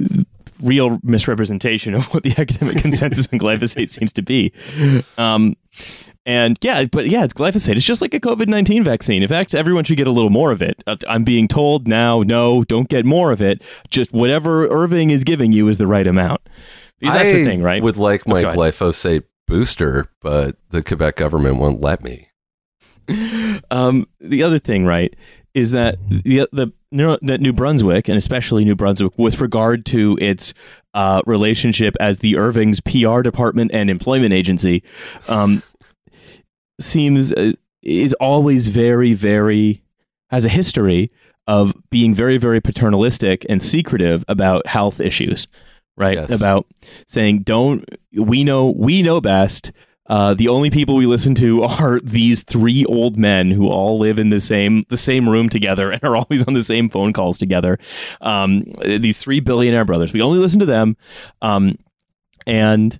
real misrepresentation of what the academic consensus on glyphosate seems to be. Um, and yeah, but yeah, it's glyphosate. It's just like a COVID 19 vaccine. In fact, everyone should get a little more of it. Uh, I'm being told now, no, don't get more of it. Just whatever Irving is giving you is the right amount. Because that's I the thing, right? Would like my go ahead. glyphosate booster, but the Quebec government won't let me. um, the other thing, right, is that the the New- that New Brunswick and especially New Brunswick, with regard to its uh, relationship as the Irving's PR department and employment agency, um, seems uh, is always very very has a history of being very very paternalistic and secretive about health issues right Yes. about saying don't we know we know best uh, the only people we listen to are these three old men who all live in the same the same room together and are always on the same phone calls together. Um, these three billionaire brothers. We only listen to them, um, and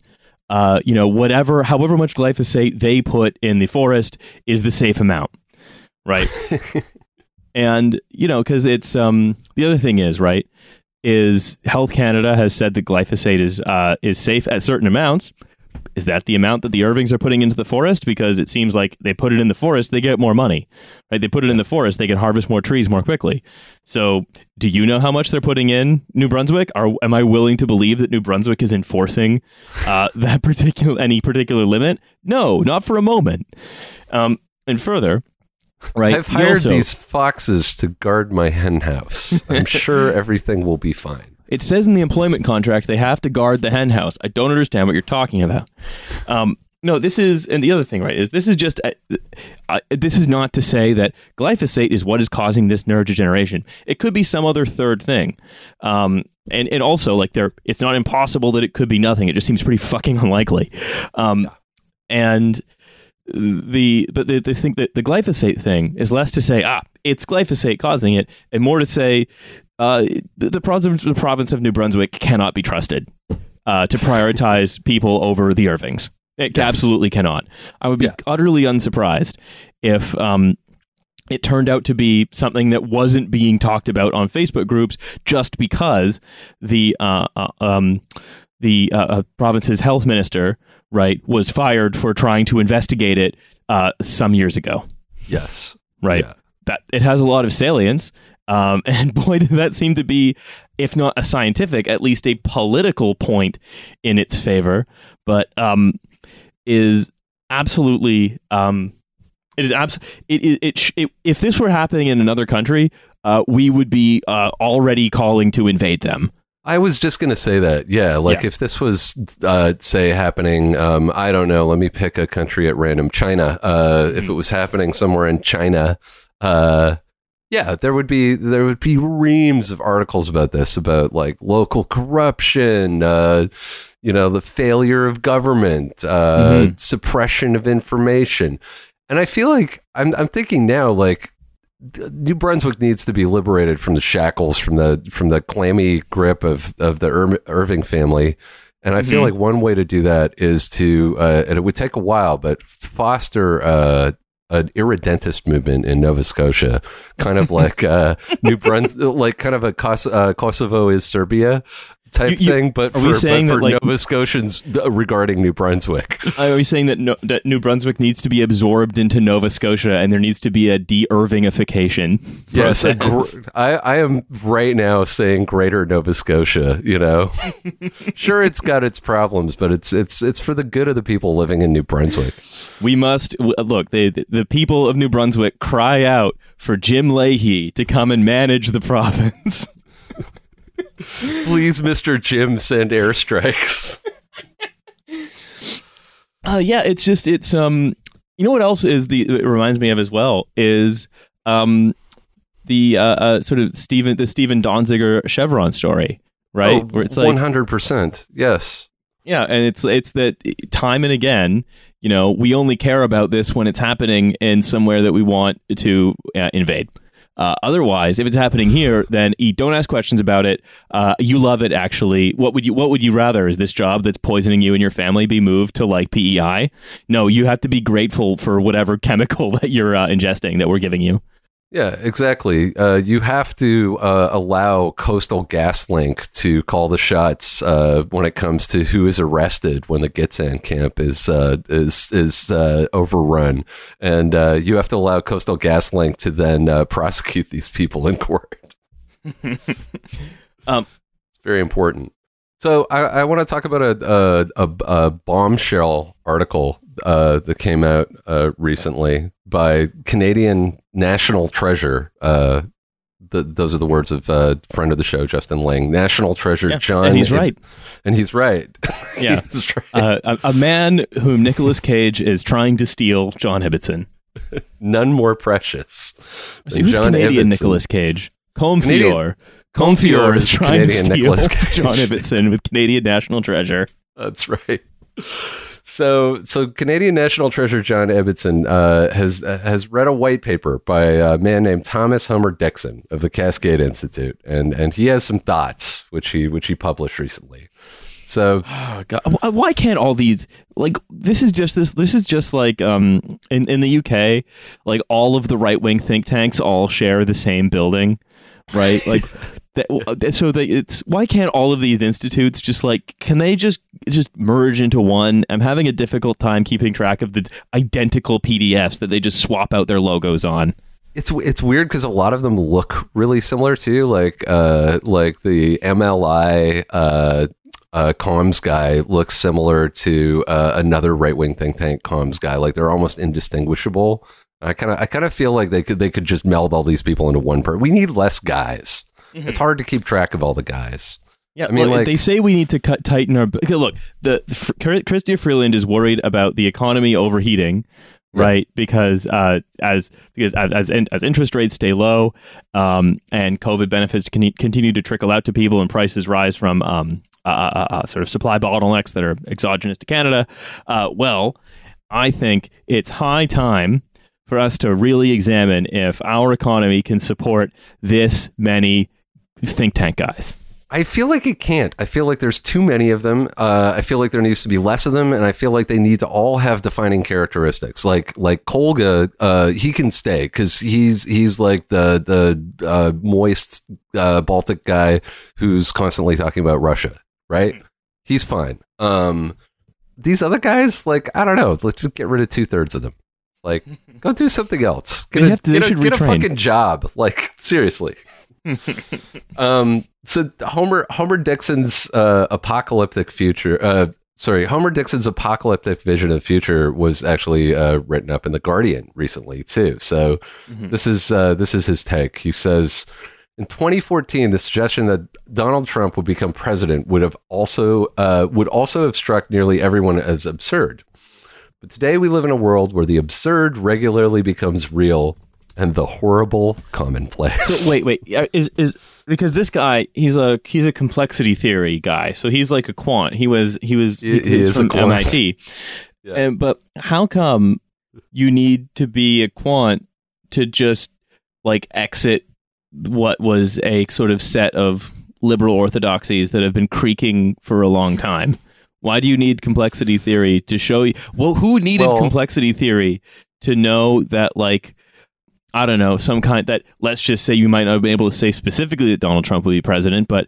uh, you know whatever, however much glyphosate they put in the forest is the safe amount, right? and you know because it's um, the other thing is right is Health Canada has said that glyphosate is uh, is safe at certain amounts. Is that the amount that the Irvings are putting into the forest? Because it seems like they put it in the forest, they get more money, right? They put it in the forest, they can harvest more trees more quickly. So, do you know how much they're putting in New Brunswick? Are am I willing to believe that New Brunswick is enforcing uh, that particular any particular limit? No, not for a moment. Um, and further, right? I've hired also- these foxes to guard my hen house. I'm sure everything will be fine. It says in the employment contract they have to guard the hen house. I don't understand what you're talking about. Um, no, this is, and the other thing, right, is this is just, uh, uh, this is not to say that glyphosate is what is causing this neurodegeneration. It could be some other third thing. Um, and, and also, like, there, it's not impossible that it could be nothing. It just seems pretty fucking unlikely. Um, And the but they, they think that the glyphosate thing is less to say ah it's glyphosate causing it, and more to say uh, the, the province the province of New Brunswick cannot be trusted uh, to prioritize people over the Irvings. It Yes. absolutely cannot. I would be Yeah. utterly unsurprised if um, it turned out to be something that wasn't being talked about on Facebook groups just because the uh, uh, um, the uh, uh, province's health minister right was fired for trying to investigate it uh, some years ago. Yes. Right, Yeah. that it has a lot of salience, um, and boy, did that seem to be, if not a scientific, at least a political point in its favor. But um, is absolutely um, it is abs- it, it, it, sh- it if this were happening in another country, uh, we would be uh, already calling to invade them. I was just going to say that. Yeah. Like Yeah. if this was, uh, say, happening, um, I don't know, let me pick a country at random, China. Uh, If it was happening somewhere in China, uh, yeah, there would be there would be reams of articles about this, about like local corruption, uh, you know, the failure of government, uh, suppression of information, and I feel like I'm I'm thinking now, like New Brunswick needs to be liberated from the shackles, from the from the clammy grip of of the Ir- Irving family. And I feel Mhm. like one way to do that is to, uh, and it would take a while, but foster uh, an irredentist movement in Nova Scotia, kind of like uh, New Brunswick, like kind of a Kos- uh, Kosovo is Serbia type You- you- thing, but are for, we saying but for that, like- Nova Scotians uh, regarding New Brunswick. Are you saying that, no, that New Brunswick needs to be absorbed into Nova Scotia and there needs to be a de-Irvingification Yes, a gr- I, I am right now saying Greater Nova Scotia. You know, sure, it's got its problems, but it's it's it's for the good of the people living in New Brunswick. We must look. The the people of New Brunswick cry out for Jim Leahy to come and manage the province. Please, Mister Jim, send airstrikes. Uh, yeah, it's just it's um. You know what else is the it reminds me of as well is um the uh, uh sort of Stephen the Stephen Donziger Chevron story right where it's like Oh, one hundred percent. Yes. Yeah, and it's it's that time and again, you know, we only care about this when it's happening in somewhere that we want to uh, invade. Uh, otherwise, if it's happening here, then don't ask questions about it. Uh, you love it, actually. What would you What would you rather? Is this job that's poisoning you and your family be moved to like PEI? No, you have to be grateful for whatever chemical that you're uh, ingesting that we're giving you. Yeah, exactly. Uh, you have to uh, allow Coastal GasLink to call the shots uh, when it comes to who is arrested when the Gitsan camp is uh, is is uh, overrun, and uh, you have to allow Coastal GasLink to then uh, prosecute these people in court. Um, it's very important. So I, I want to talk about a a, a, a bombshell article uh, that came out uh, recently by Canadian National Treasure. Uh, the, those are the words of uh, friend of the show, Justin Ling. National Treasure, Yeah, John, and he's right. and he's right. Yeah. he's right. Uh, a, a man whom Nicolas Cage is trying to steal, John Ibbitson. None more precious. So who's John Canadian Ibbitson. Nicolas Cage? Comfior. Comfior is trying Canadian to steal Cage. John Ibbitson with Canadian National Treasure. That's right. So, so Canadian National Treasure John Ibbitson uh, has has read a white paper by a man named Thomas Homer Dixon of the Cascade Institute, and and he has some thoughts which he which he published recently. So, Oh, God. Why can't all these like this is just this this is just like um in in the UK like all of the right wing think tanks all share the same building, right? Like that, so they, it's why can't all of these institutes just like can they just just merge into one? I'm having a difficult time keeping track of the identical PDFs that they just swap out their logos on. It's it's weird because a lot of them look really similar too. Like uh like the MLI uh, uh comms guy looks similar to uh, another right wing think tank comms guy. Like they're almost indistinguishable. I kind of I kind of feel like they could they could just meld all these people into one person. We need less guys. It's hard to keep track of all the guys. Yeah, I mean, well, like- they say we need to cut tighten our. Okay, look, the, the Fr- Chrystia Freeland is worried about the economy overheating, Yeah. right? Because uh, as because as as, in, as interest rates stay low, um, and COVID benefits can continue to trickle out to people, and prices rise from um, uh, uh, uh, sort of supply bottlenecks that are exogenous to Canada. Uh, well. I think it's high time for us to really examine if our economy can support this many think tank guys. I feel like it can't. I feel like there's too many of them. Uh, I feel like there needs to be less of them, and I feel like they need to all have defining characteristics. Like like Kolga, uh, he can stay because he's he's like the the uh, moist uh, Baltic guy who's constantly talking about Russia, right? He's fine. Um, these other guys, like I don't know, let's just get rid of two thirds of them. Like, go do something else. Get, They a, have to- they get, a, should get a fucking job. Like seriously. Um, so Homer Homer Dixon's uh, apocalyptic future. Uh, sorry, Homer Dixon's apocalyptic vision of the future was actually uh, written up in the Guardian recently too. So this is uh, this is his take. He says. In 2014, the suggestion that Donald Trump would become president would have also uh, would also have struck nearly everyone as absurd. But today we live in a world where the absurd regularly becomes real and the horrible commonplace. So wait, wait, is is because this guy he's a he's a complexity theory guy. So he's like a quant. He was he was He- he was is a from. MIT. Yeah. And but how come you need to be a quant to just like exit what was a sort of set of liberal orthodoxies that have been creaking for a long time? Why do you need complexity theory to show you? Well, who needed Well- complexity theory to know that like I don't know, some kind that let's just say you might not have been able to say specifically that Donald Trump would be president, but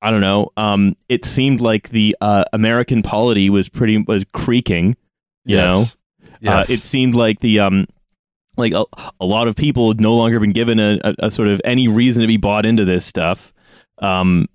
I don't know. Um, it seemed like the uh, American polity was pretty was creaking. You know, Yes. uh, it seemed like the um, like a, a lot of people had no longer been given a, a, a sort of any reason to be bought into this stuff. Um,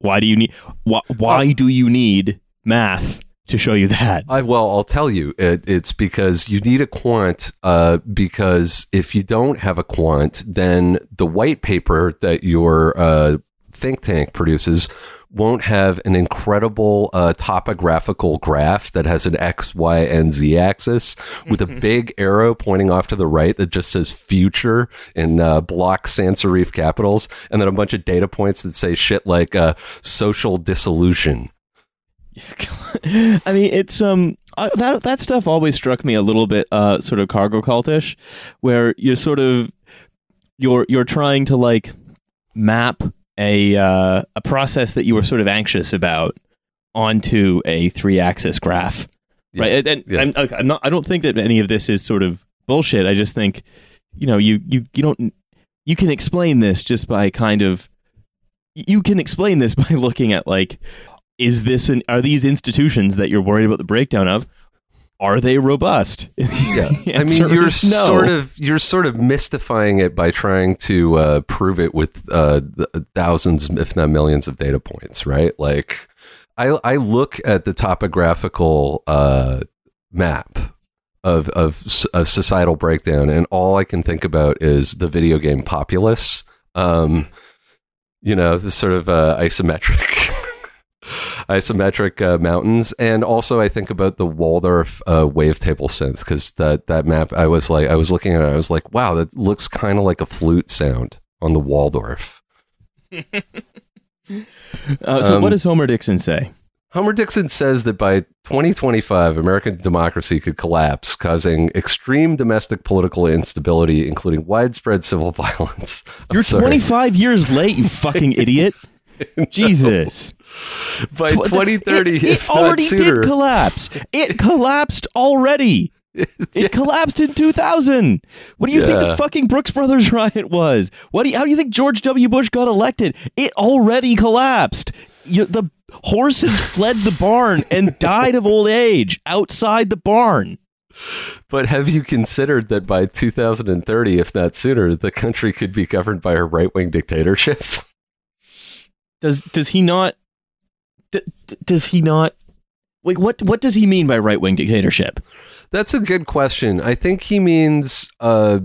why do you need? Why, why do you need math to show you that? I well, I'll tell you, it, it's because you need a quant. Uh, because if you don't have a quant, then the white paper that your uh, think tank produces won't have an incredible uh, topographical graph that has an x, y, and z axis with a big arrow pointing off to the right that just says "future" in uh, block sans serif capitals, and then a bunch of data points that say shit like uh, "social dissolution." I mean, it's um uh, that that stuff always struck me a little bit uh sort of cargo cultish, where you're sort of you're you're trying to like map a uh, a process that you were sort of anxious about onto a three axis graph, Yeah. right? And, and Yeah. I'm, I'm not. I don't think that any of this is sort of bullshit. I just think you know you you you don't you can explain this just by kind of you can explain this by looking at like is this an are these institutions that you're worried about the breakdown of are they robust Yeah, I mean, you're no. sort of you're sort of mystifying it by trying to uh, prove it with uh, thousands, if not millions, of data points, right? Like, I I look at the topographical uh, map of of a societal breakdown, and all I can think about is the video game Populous. Um, you know, the sort of uh, isometric. Isometric uh, mountains and also i think about the waldorf uh, wavetable synth because that that map i was like i was looking at it i was like wow that looks kind of like a flute sound on the waldorf uh, so um, what does homer dixon say Homer Dixon says that by 2025, American democracy could collapse, causing extreme domestic political instability, including widespread civil violence. I'm you're sorry. 25 years late you fucking idiot jesus By 2030, it, it already sooner. did collapse it collapsed already It collapsed in 2000. What do you think the fucking Brooks Brothers riot was? What do you, how do you think George W. Bush got elected? It already collapsed. You, the horses fled the barn and died of old age outside the barn. But have you considered that by 2030, if not sooner, the country could be governed by a right wing dictatorship? Does does he not? D- does he not? Like what? What does he mean by right wing dictatorship? That's a good question. I think he means. Uh,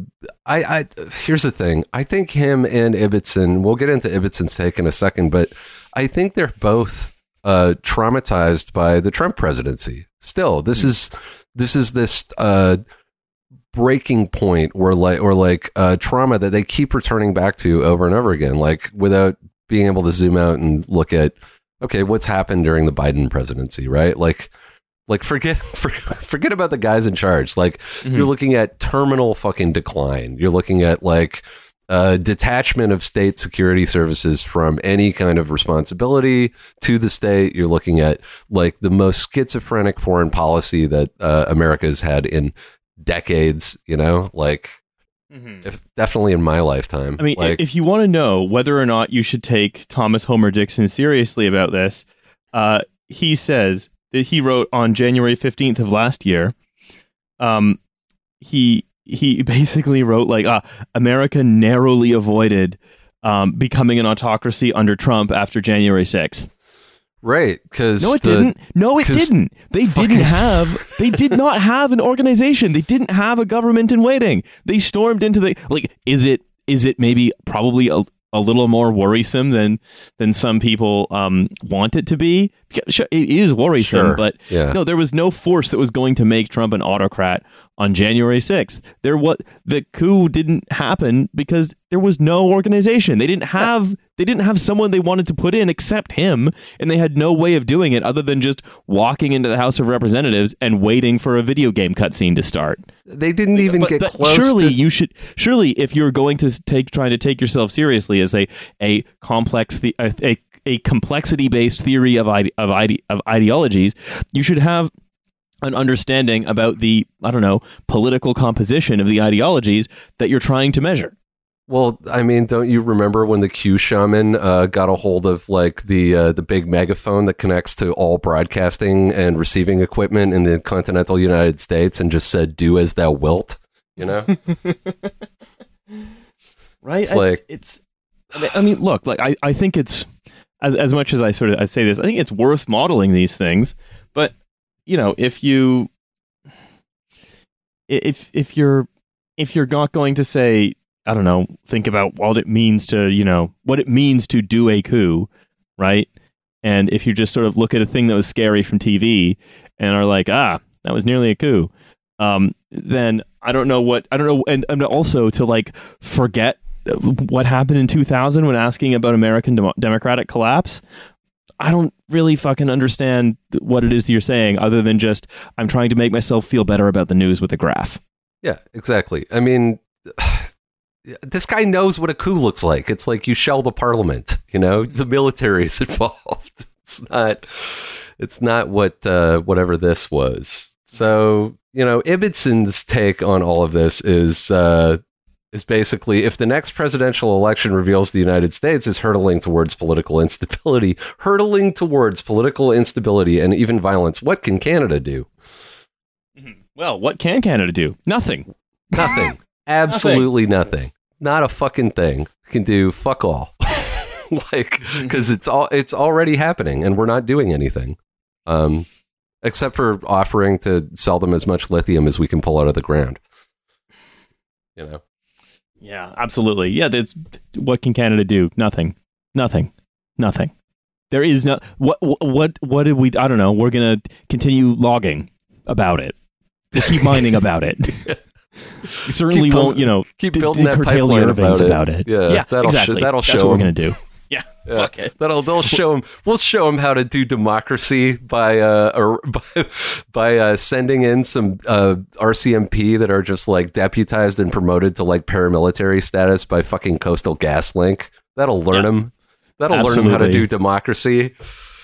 I, I here's the thing. I think him and Ibbitson. We'll get into Ibbitson's take in a second, but I think they're both uh, traumatized by the Trump presidency. Still, this is this is this uh, breaking point or like or like uh, trauma that they keep returning back to over and over again, like without being able to zoom out and look at okay, what's happened during the Biden presidency, right? Like Like forget for, forget about the guys in charge. Like Mm-hmm. you're looking at terminal fucking decline. You're looking at like uh, detachment of state security services from any kind of responsibility to the state. You're looking at like the most schizophrenic foreign policy that uh, America's had in decades. You know, like if, definitely in my lifetime. I mean, like, if you want to know whether or not you should take Thomas Homer Dixon seriously about this, uh, he says that he wrote on January 15th of last year. Um, he he basically wrote like, uh, America narrowly avoided um, becoming an autocracy under Trump after January 6th. Right? Because No, it didn't. No, it didn't. They didn't have. They did not have an organization. They didn't have a government in waiting. They stormed into the like. Is it? Is it maybe probably a, a little more worrisome than than some people um, want it to be? Sure, It is worrisome, Sure. but Yeah. no, there was no force that was going to make Trump an autocrat on January sixth. There what the coup didn't happen because there was no organization. They didn't have they didn't have someone they wanted to put in except him, and they had no way of doing it other than just walking into the House of Representatives and waiting for a video game cutscene to start. they didn't even But, get but close. surely to, you should surely if you're going to take trying to take yourself seriously as a a complex the, a, a, a complexity based theory of ide, of ide, of ideologies, you should have an understanding about the I don't know political composition of the ideologies that you're trying to measure. Well, I mean, don't you remember when the Q shaman uh, got a hold of like the uh, the big megaphone that connects to all broadcasting and receiving equipment in the continental United States and just said, "Do as thou wilt." You know, right? It's like- it's. I mean- I mean, look, like I, I think it's as as much as I sort of I say this, I think it's worth modeling these things. But you know, if you if if you're if you're not going to say, I don't know, think about what it means to you know what it means to do a coup, right? And if you just sort of look at a thing that was scary from TV and are like, ah, that was nearly a coup, um, then I don't know what I don't know, and, and also to like forget what happened in 2000 when asking about American Demo- democratic collapse. I don't really fucking understand what it is that you're saying, other than just I'm trying to make myself feel better about the news with a graph. yeah, exactly. I mean, this guy knows what a coup looks like. It's like you shell the parliament. You know, the military is involved. It's not. It's not what uh, whatever this was. So you know, Ibbitson's take on all of this is uh, is basically if the next presidential election reveals the United States is hurtling towards political instability, hurtling towards political instability and even violence, what can Canada do? Well, what can Canada do? Nothing. Nothing. Absolutely nothing. Not a fucking thing. Can do fuck all. like because it's all it's already happening and we're not doing anything. Um except for offering to sell them as much lithium as we can pull out of the ground. You know. Yeah, absolutely. Yeah, that's what can Canada do? Nothing. Nothing. Nothing. There is no what what what did we I don't know. We're going to continue logging about it. We'll keep mining about it. Certainly Keep won't, you know, keep d- building d- that curtail the pipeline Irvings about about it. it. Yeah, that'll sh- exactly. that'll show That's what we're going to do. Yeah, Yeah. fuck it. That'll they'll show him. We'll show him how to do democracy by uh or by, by uh, sending in some uh RCMP that are just like deputized and promoted to like paramilitary status by fucking Coastal Gas Link. That'll learn Yeah. him. That'll learn him how to do democracy.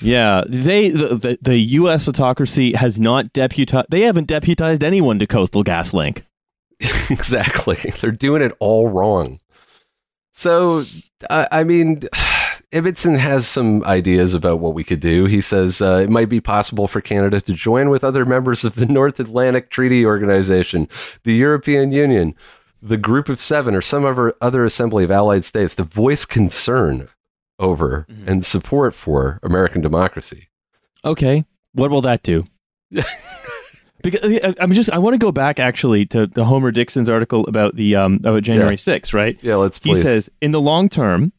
Yeah, they the, the the U.S. autocracy has not deputized. They haven't deputized anyone to Coastal Gas Link. exactly. They're doing it all wrong. So, I, I mean, Ibbitson has some ideas about what we could do. He says uh, it might be possible for Canada to join with other members of the North Atlantic Treaty Organization, the European Union, the Group of Seven, or some other, other assembly of allied states to voice concern over and support for American democracy. Okay, what will that do? because I- I'm just I want to go back actually to the Homer Dixon's article about the um about January 6th, right? Yeah, let's He says in the long term,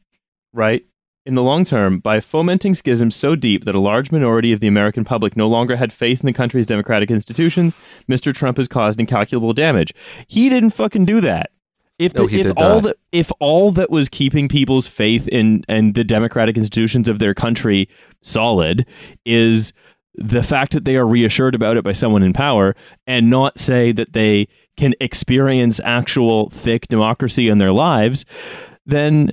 right? In the long term, by fomenting schisms so deep that a large minority of the American public no longer had faith in the country's democratic institutions, Mr. Trump has caused incalculable damage. He didn't fucking do that. If No, the, he if all that if all that was keeping people's faith in and the democratic institutions of their country solid is the fact that they are reassured about it by someone in power and not say that they can experience actual thick democracy in their lives, then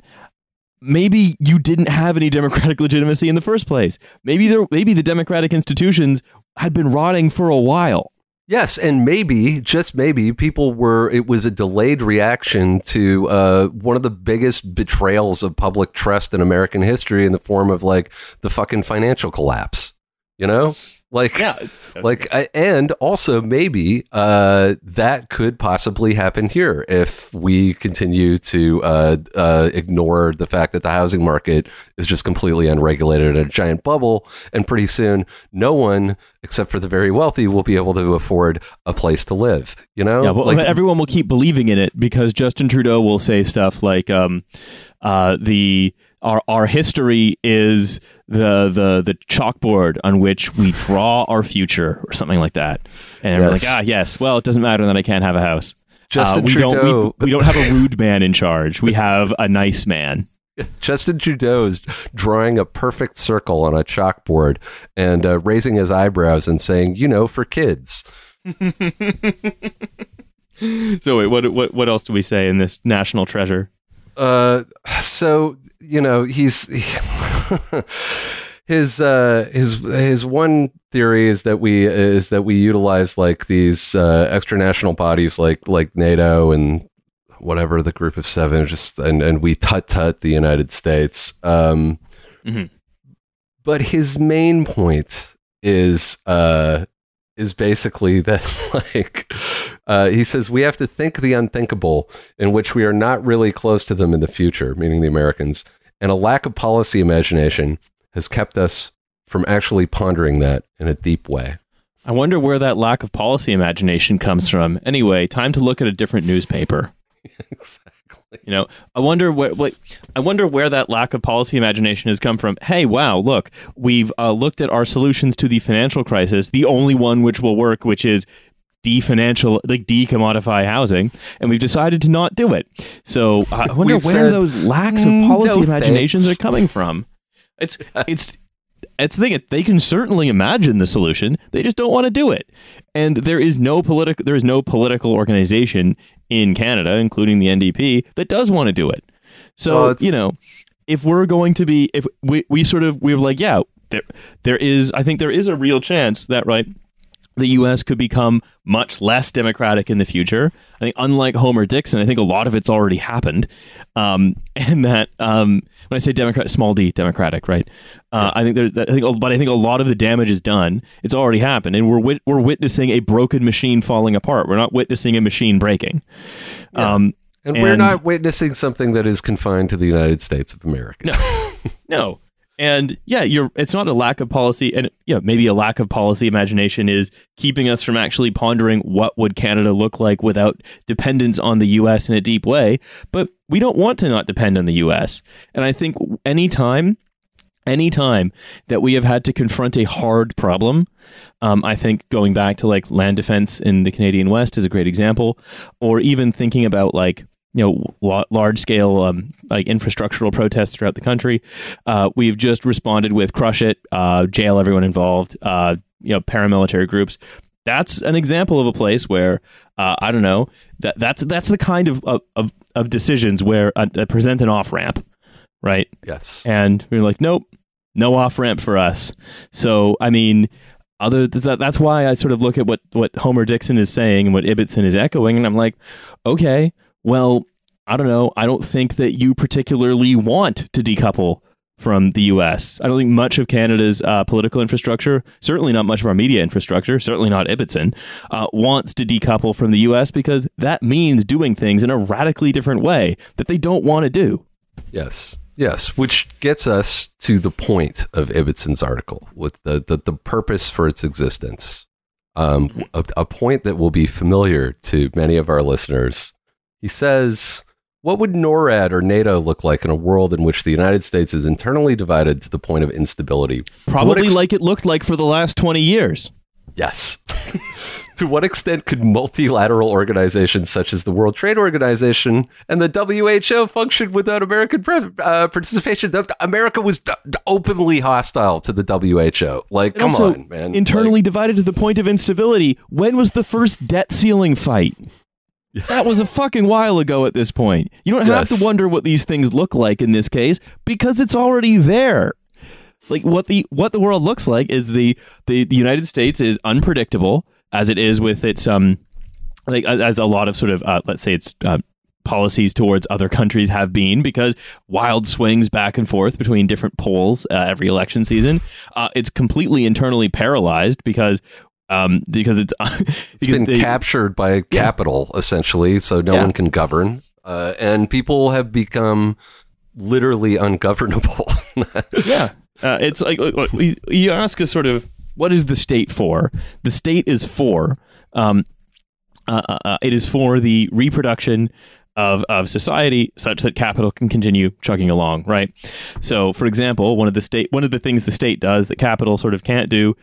maybe you didn't have any democratic legitimacy in the first place. Maybe there maybe the democratic institutions had been rotting for a while. Yes, and maybe, just maybe, people were. It was a delayed reaction to uh, one of the biggest betrayals of public trust in American history in the form of like the fucking financial collapse. You know, like Yeah, it's like I- and also maybe uh, that could possibly happen here if we continue to uh, uh, ignore the fact that the housing market is just completely unregulated in a giant bubble and pretty soon no one except for the very wealthy will be able to afford a place to live you know? Yeah, but Like- everyone will keep believing in it because Justin Trudeau will say stuff like, um, uh, "the our our history is the the the chalkboard on which we draw our future," or something like that. And we're like, "Ah, yes. Well, it doesn't matter that I can't have a house. Justin Uh, we don't Trudeau- we, we don't have a rude man in charge. We have a nice man." Justin Trudeau is drawing a perfect circle on a chalkboard and uh, raising his eyebrows and saying, you know, for kids. So wait, what what what else do we say in this national treasure? Uh, so you know he's his uh his his one theory is that we is that we utilize like these uh, extranational bodies like like NATO and whatever the group of seven just and and we tut tut the United States. Um, Mhm. but his main point is uh is basically that like uh, he says we have to think the unthinkable in which we are not really close to them in the future meaning the americans and a lack of policy imagination has kept us from actually pondering that in a deep way I wonder where that lack of policy imagination comes from. Anyway, time to look at a different newspaper. exactly You know, I wonder what, what I wonder where that lack of policy imagination has come from. Hey, wow, look, we've uh, looked at our solutions to the financial crisis, the only one which will work, which is definancial, like decommodify housing, and we've decided to not do it. So I wonder where said, those lacks of "Mm, policy no imaginations thanks." are coming from. It's it's it's the thing. They can certainly imagine the solution. They just don't want to do it. And there is no political there is no political organization in Canada, including the NDP, that does want to do it. So Well, you know, if we're going to be, if we we sort of we were like, yeah, there there is, I think there is a real chance that right. The U.S. could become much less democratic in the future. I think, unlike Homer Dixon, I think a lot of it's already happened, um, and that um, when I say democrat, small d, democratic, right? Uh, I think there's, I think, but I think a lot of the damage is done. It's already happened, and we're wit- we're witnessing a broken machine falling apart. We're not witnessing a machine breaking. Um, and, we're not witnessing something that is confined to the united states of america No, No. And yeah, you're it's not a lack of policy and yeah, maybe a lack of policy imagination is keeping us from actually pondering what would Canada look like without dependence on the US in a deep way, but we don't want to not depend on the US. And I think anytime anytime that we have had to confront a hard problem, um, I think going back to like land defense in the Canadian West is a great example, or even thinking about like you know la- large scale um, like infrastructural protests throughout the country. Uh, we've just responded with crush it, uh, jail everyone involved, uh, you know paramilitary groups. That's an example of a place where uh, I don't know that that's that's the kind of of, of, decisions where uh, that present an off ramp, right? yes and we are like, nope, no off ramp for us. So I mean, other that, that's why I sort of look at what what Homer Dixon is saying and what Ibbitson is echoing, and I'm like, okay, well, I don't know. I don't think that you particularly want to decouple from the U.S. I don't think much of Canada's uh, political infrastructure, certainly not much of our media infrastructure, certainly not Ibbitson, uh, wants to decouple from the U.S. because that means doing things in a radically different way that they don't want to do. Yes. Yes, which gets us to the point of Ibbitson's article with the, the, the purpose for its existence. Um, a, a point that will be familiar to many of our listeners. He says, What would NORAD or NATO look like in a world in which the United States is internally divided to the point of instability? Probably ex- like it looked like for the last 20 years. Yes. to what extent could multilateral organizations such as the World Trade Organization and the WHO function without American pre- uh, participation? America was d- openly hostile to the WHO. Like, And come on, man. Internally divided to the point of instability. When was the first debt ceiling fight? That was a fucking while ago at this point. You don't have Yes. to wonder what these things look like in this case because it's already there. Like what the what the world looks like is the the, the United States is unpredictable as it is with its um like as a lot of sort of uh, let's say its uh, policies towards other countries have been because wild swings back and forth between different poles uh, every election season. Uh, it's completely internally paralyzed because um because it's It's been captured by capital, essentially, so no Yeah. one can govern. Uh, and people have become literally ungovernable. yeah. Uh, it's like you- ask us sort of what is the state for? The state is for um, uh, uh, uh, it is for the reproduction of, of society such that capital can continue chugging along, right? So, for example, one of the state one of the things the state does that capital sort of can't do,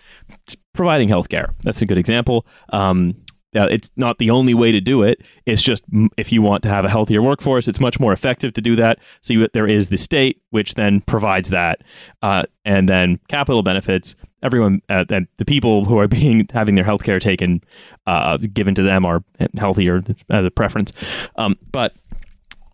providing healthcare. That's a good example. Um, uh, it's not the only way to do it. It's just if you want to have a healthier workforce, it's much more effective to do that. So you, there is the state, which then provides that, uh, and then capital benefits. Everyone, uh, and the people who are being having their healthcare taken, uh, given to them are healthier as a preference. Um, but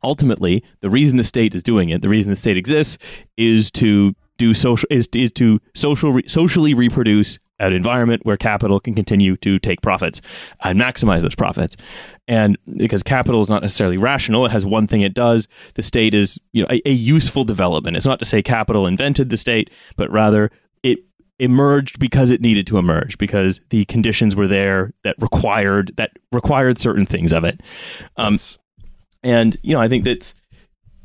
ultimately, the reason the state is doing it, the reason the state exists, is to do social is, is to social re, socially reproduce an environment where capital can continue to take profits and maximize those profits. And because capital is not necessarily rational, it has one thing it does. The state is you know a, a useful development. It's not to say capital invented the state, but rather it emerged because it needed to emerge because the conditions were there that required that required certain things of it. Um, and you know, I think that's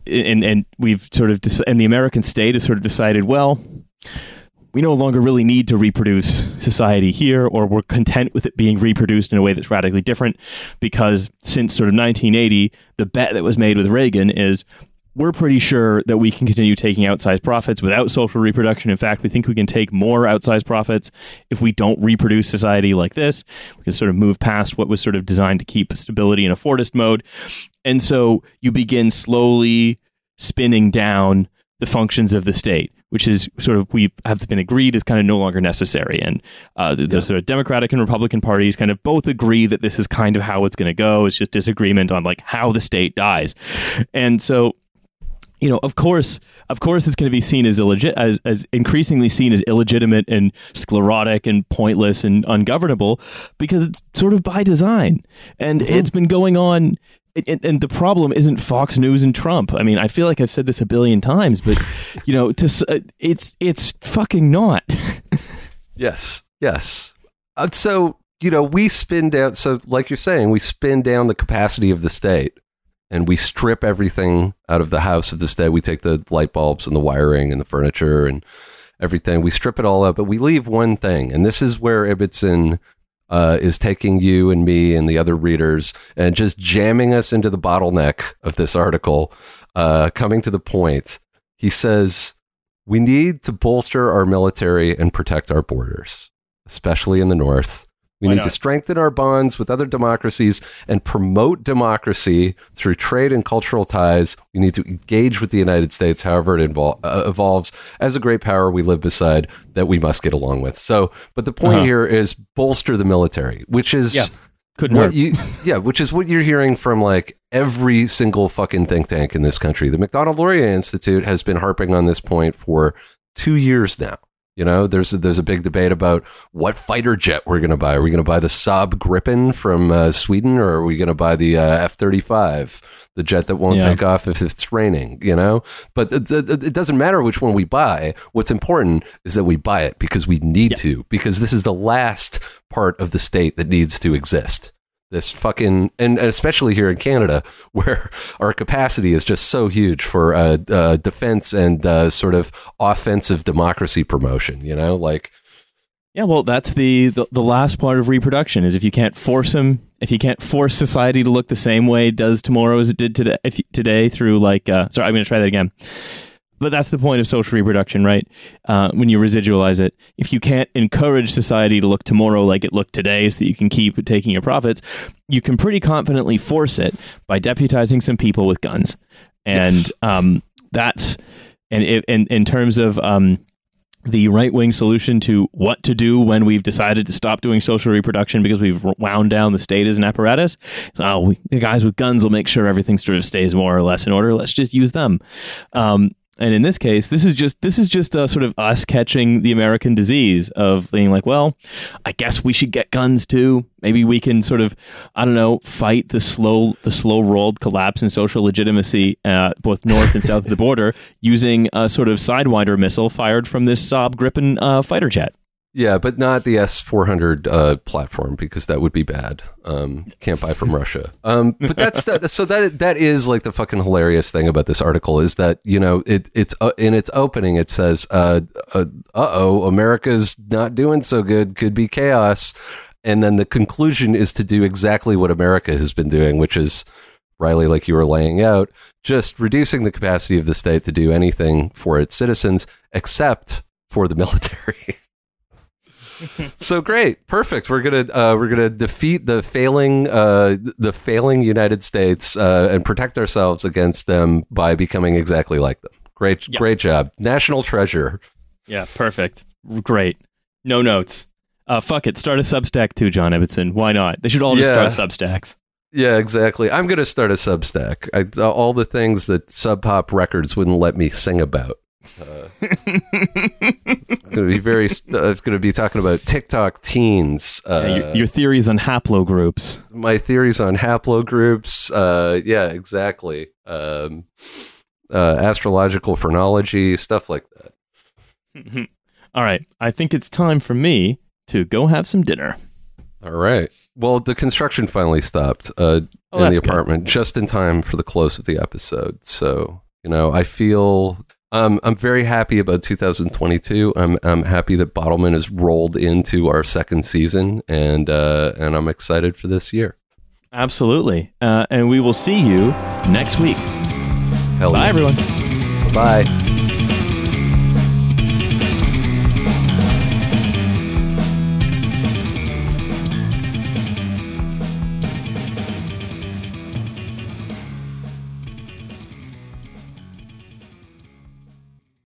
and and we've sort of dec- and the American state has sort of decided, well, we no longer really need to reproduce society here, or we're content with it being reproduced in a way that's radically different, because since sort of 1980, the bet that was made with Reagan is. We're pretty sure that we can continue taking outsized profits without social reproduction. In fact, we think we can take more outsized profits if we don't reproduce society like this. We can sort of move past what was sort of designed to keep stability in a Fordist mode. And so you begin slowly spinning down the functions of the state, which is sort of we have been agreed is kind of no longer necessary. And uh, the, the sort of Democratic and Republican parties kind of both agree that this is kind of how it's going to go. It's just disagreement on like how the state dies. And so you know, of course, of course, it's going to be seen as illegit, as as increasingly seen as illegitimate and sclerotic and pointless and ungovernable because it's sort of by design, and it's been going on. And, and the problem isn't Fox News and Trump. I mean, I feel like I've said this a billion times, but you know, to uh, it's it's fucking not. Yes, yes. Uh, so you know, we spin down. So, like you're saying, we spin down the capacity of the state, and we strip everything out of the house of the state. We take the light bulbs and the wiring and the furniture and everything. We strip it all out, but we leave one thing, and this is where Ibbitson uh, is taking you and me and the other readers and just jamming us into the bottleneck of this article. Uh, coming to the point, he says. We need to bolster our military and protect our borders, especially in the North. We Why need to strengthen our bonds with other democracies and promote democracy through trade and cultural ties. We need to engage with the United States, however it uh, evolves, as a great power we live beside that we must get along with. So, but the point Uh-huh. here is bolster the military, which is Yeah. Couldn't what you, yeah, which is what you're hearing from like every single fucking think tank in this country. The Macdonald-Laurier Institute has been harping on this point for two years now. You know, there's a, there's a big debate about what fighter jet we're going to buy. Are we going to buy the Saab Gripen from uh, Sweden, or are we going to buy the uh, F-35, the jet that won't Yeah. take off if it's raining? You know, but it, it, it doesn't matter which one we buy. What's important is that we buy it because we need Yeah. to, because this is the last part of the state that needs to exist this fucking and, especially here in Canada where our capacity is just so huge for uh, uh, defense and uh, sort of offensive democracy promotion. You know, like Yeah, well, that's the, the the last part of reproduction is if you can't force them, if you can't force society to look the same way it does tomorrow as it did today, if today through like, uh, sorry, I'm going to try that again. But that's the point of social reproduction, right? Uh, when you residualize it, if you can't encourage society to look tomorrow like it looked today, so that you can keep taking your profits, you can pretty confidently force it by deputizing some people with guns, and Yes. um, that's and in terms of um, the right wing solution to what to do when we've decided to stop doing social reproduction because we've wound down the state as an apparatus. Oh, we, the guys with guns will make sure everything sort of stays more or less in order. Let's just use them. Um, and in this case, this is just this is just uh, sort of us catching the American disease of being like, well, I guess we should get guns too. Maybe we can sort of, I don't know, fight the slow the slow rolled collapse in social legitimacy, uh, both north and south of the border, using a sort of sidewinder missile fired from this Saab Gripen uh, fighter jet. Yeah, but not the S four hundred uh, platform because that would be bad. Um, can't buy from Russia. Um, but that's that, so that that is like the fucking hilarious thing about this article is that you know it it's uh, in its opening it says uh uh oh America's not doing so good could be chaos, and then the conclusion is to do exactly what America has been doing, which is Riley, like you were laying out, just reducing the capacity of the state to do anything for its citizens except for the military. so great, perfect. We're gonna uh, we're gonna defeat the failing uh, the failing United States uh, and protect ourselves against them by becoming exactly like them. Great, Yep. great job, national treasure. Yeah, perfect. Great. No notes. Uh, fuck it. Start a Substack too, John Ibbitson. Why not? They should all just Yeah. start Substacks. Yeah, exactly. I'm gonna start a Substack. I, all the things that Sub Pop Records wouldn't let me sing about. Uh, it's gonna be very. Uh, it's gonna be talking about TikTok teens. Uh, Yeah, your, your theories on haplogroups. my theories on haplogroups. Uh, yeah, exactly. Um, uh, astrological phrenology, stuff like that. All right. I think it's time for me to go have some dinner. All right. Well, the construction finally stopped uh, Oh, in the that's good. apartment just in time for the close of the episode. So you know, I feel. Um, I'm very happy about 2022. I'm I'm happy that Bottlemen has rolled into our second season, and uh, and I'm excited for this year. Absolutely. Uh, and we will see you next week. Hell Bye, yeah. everyone. Bye.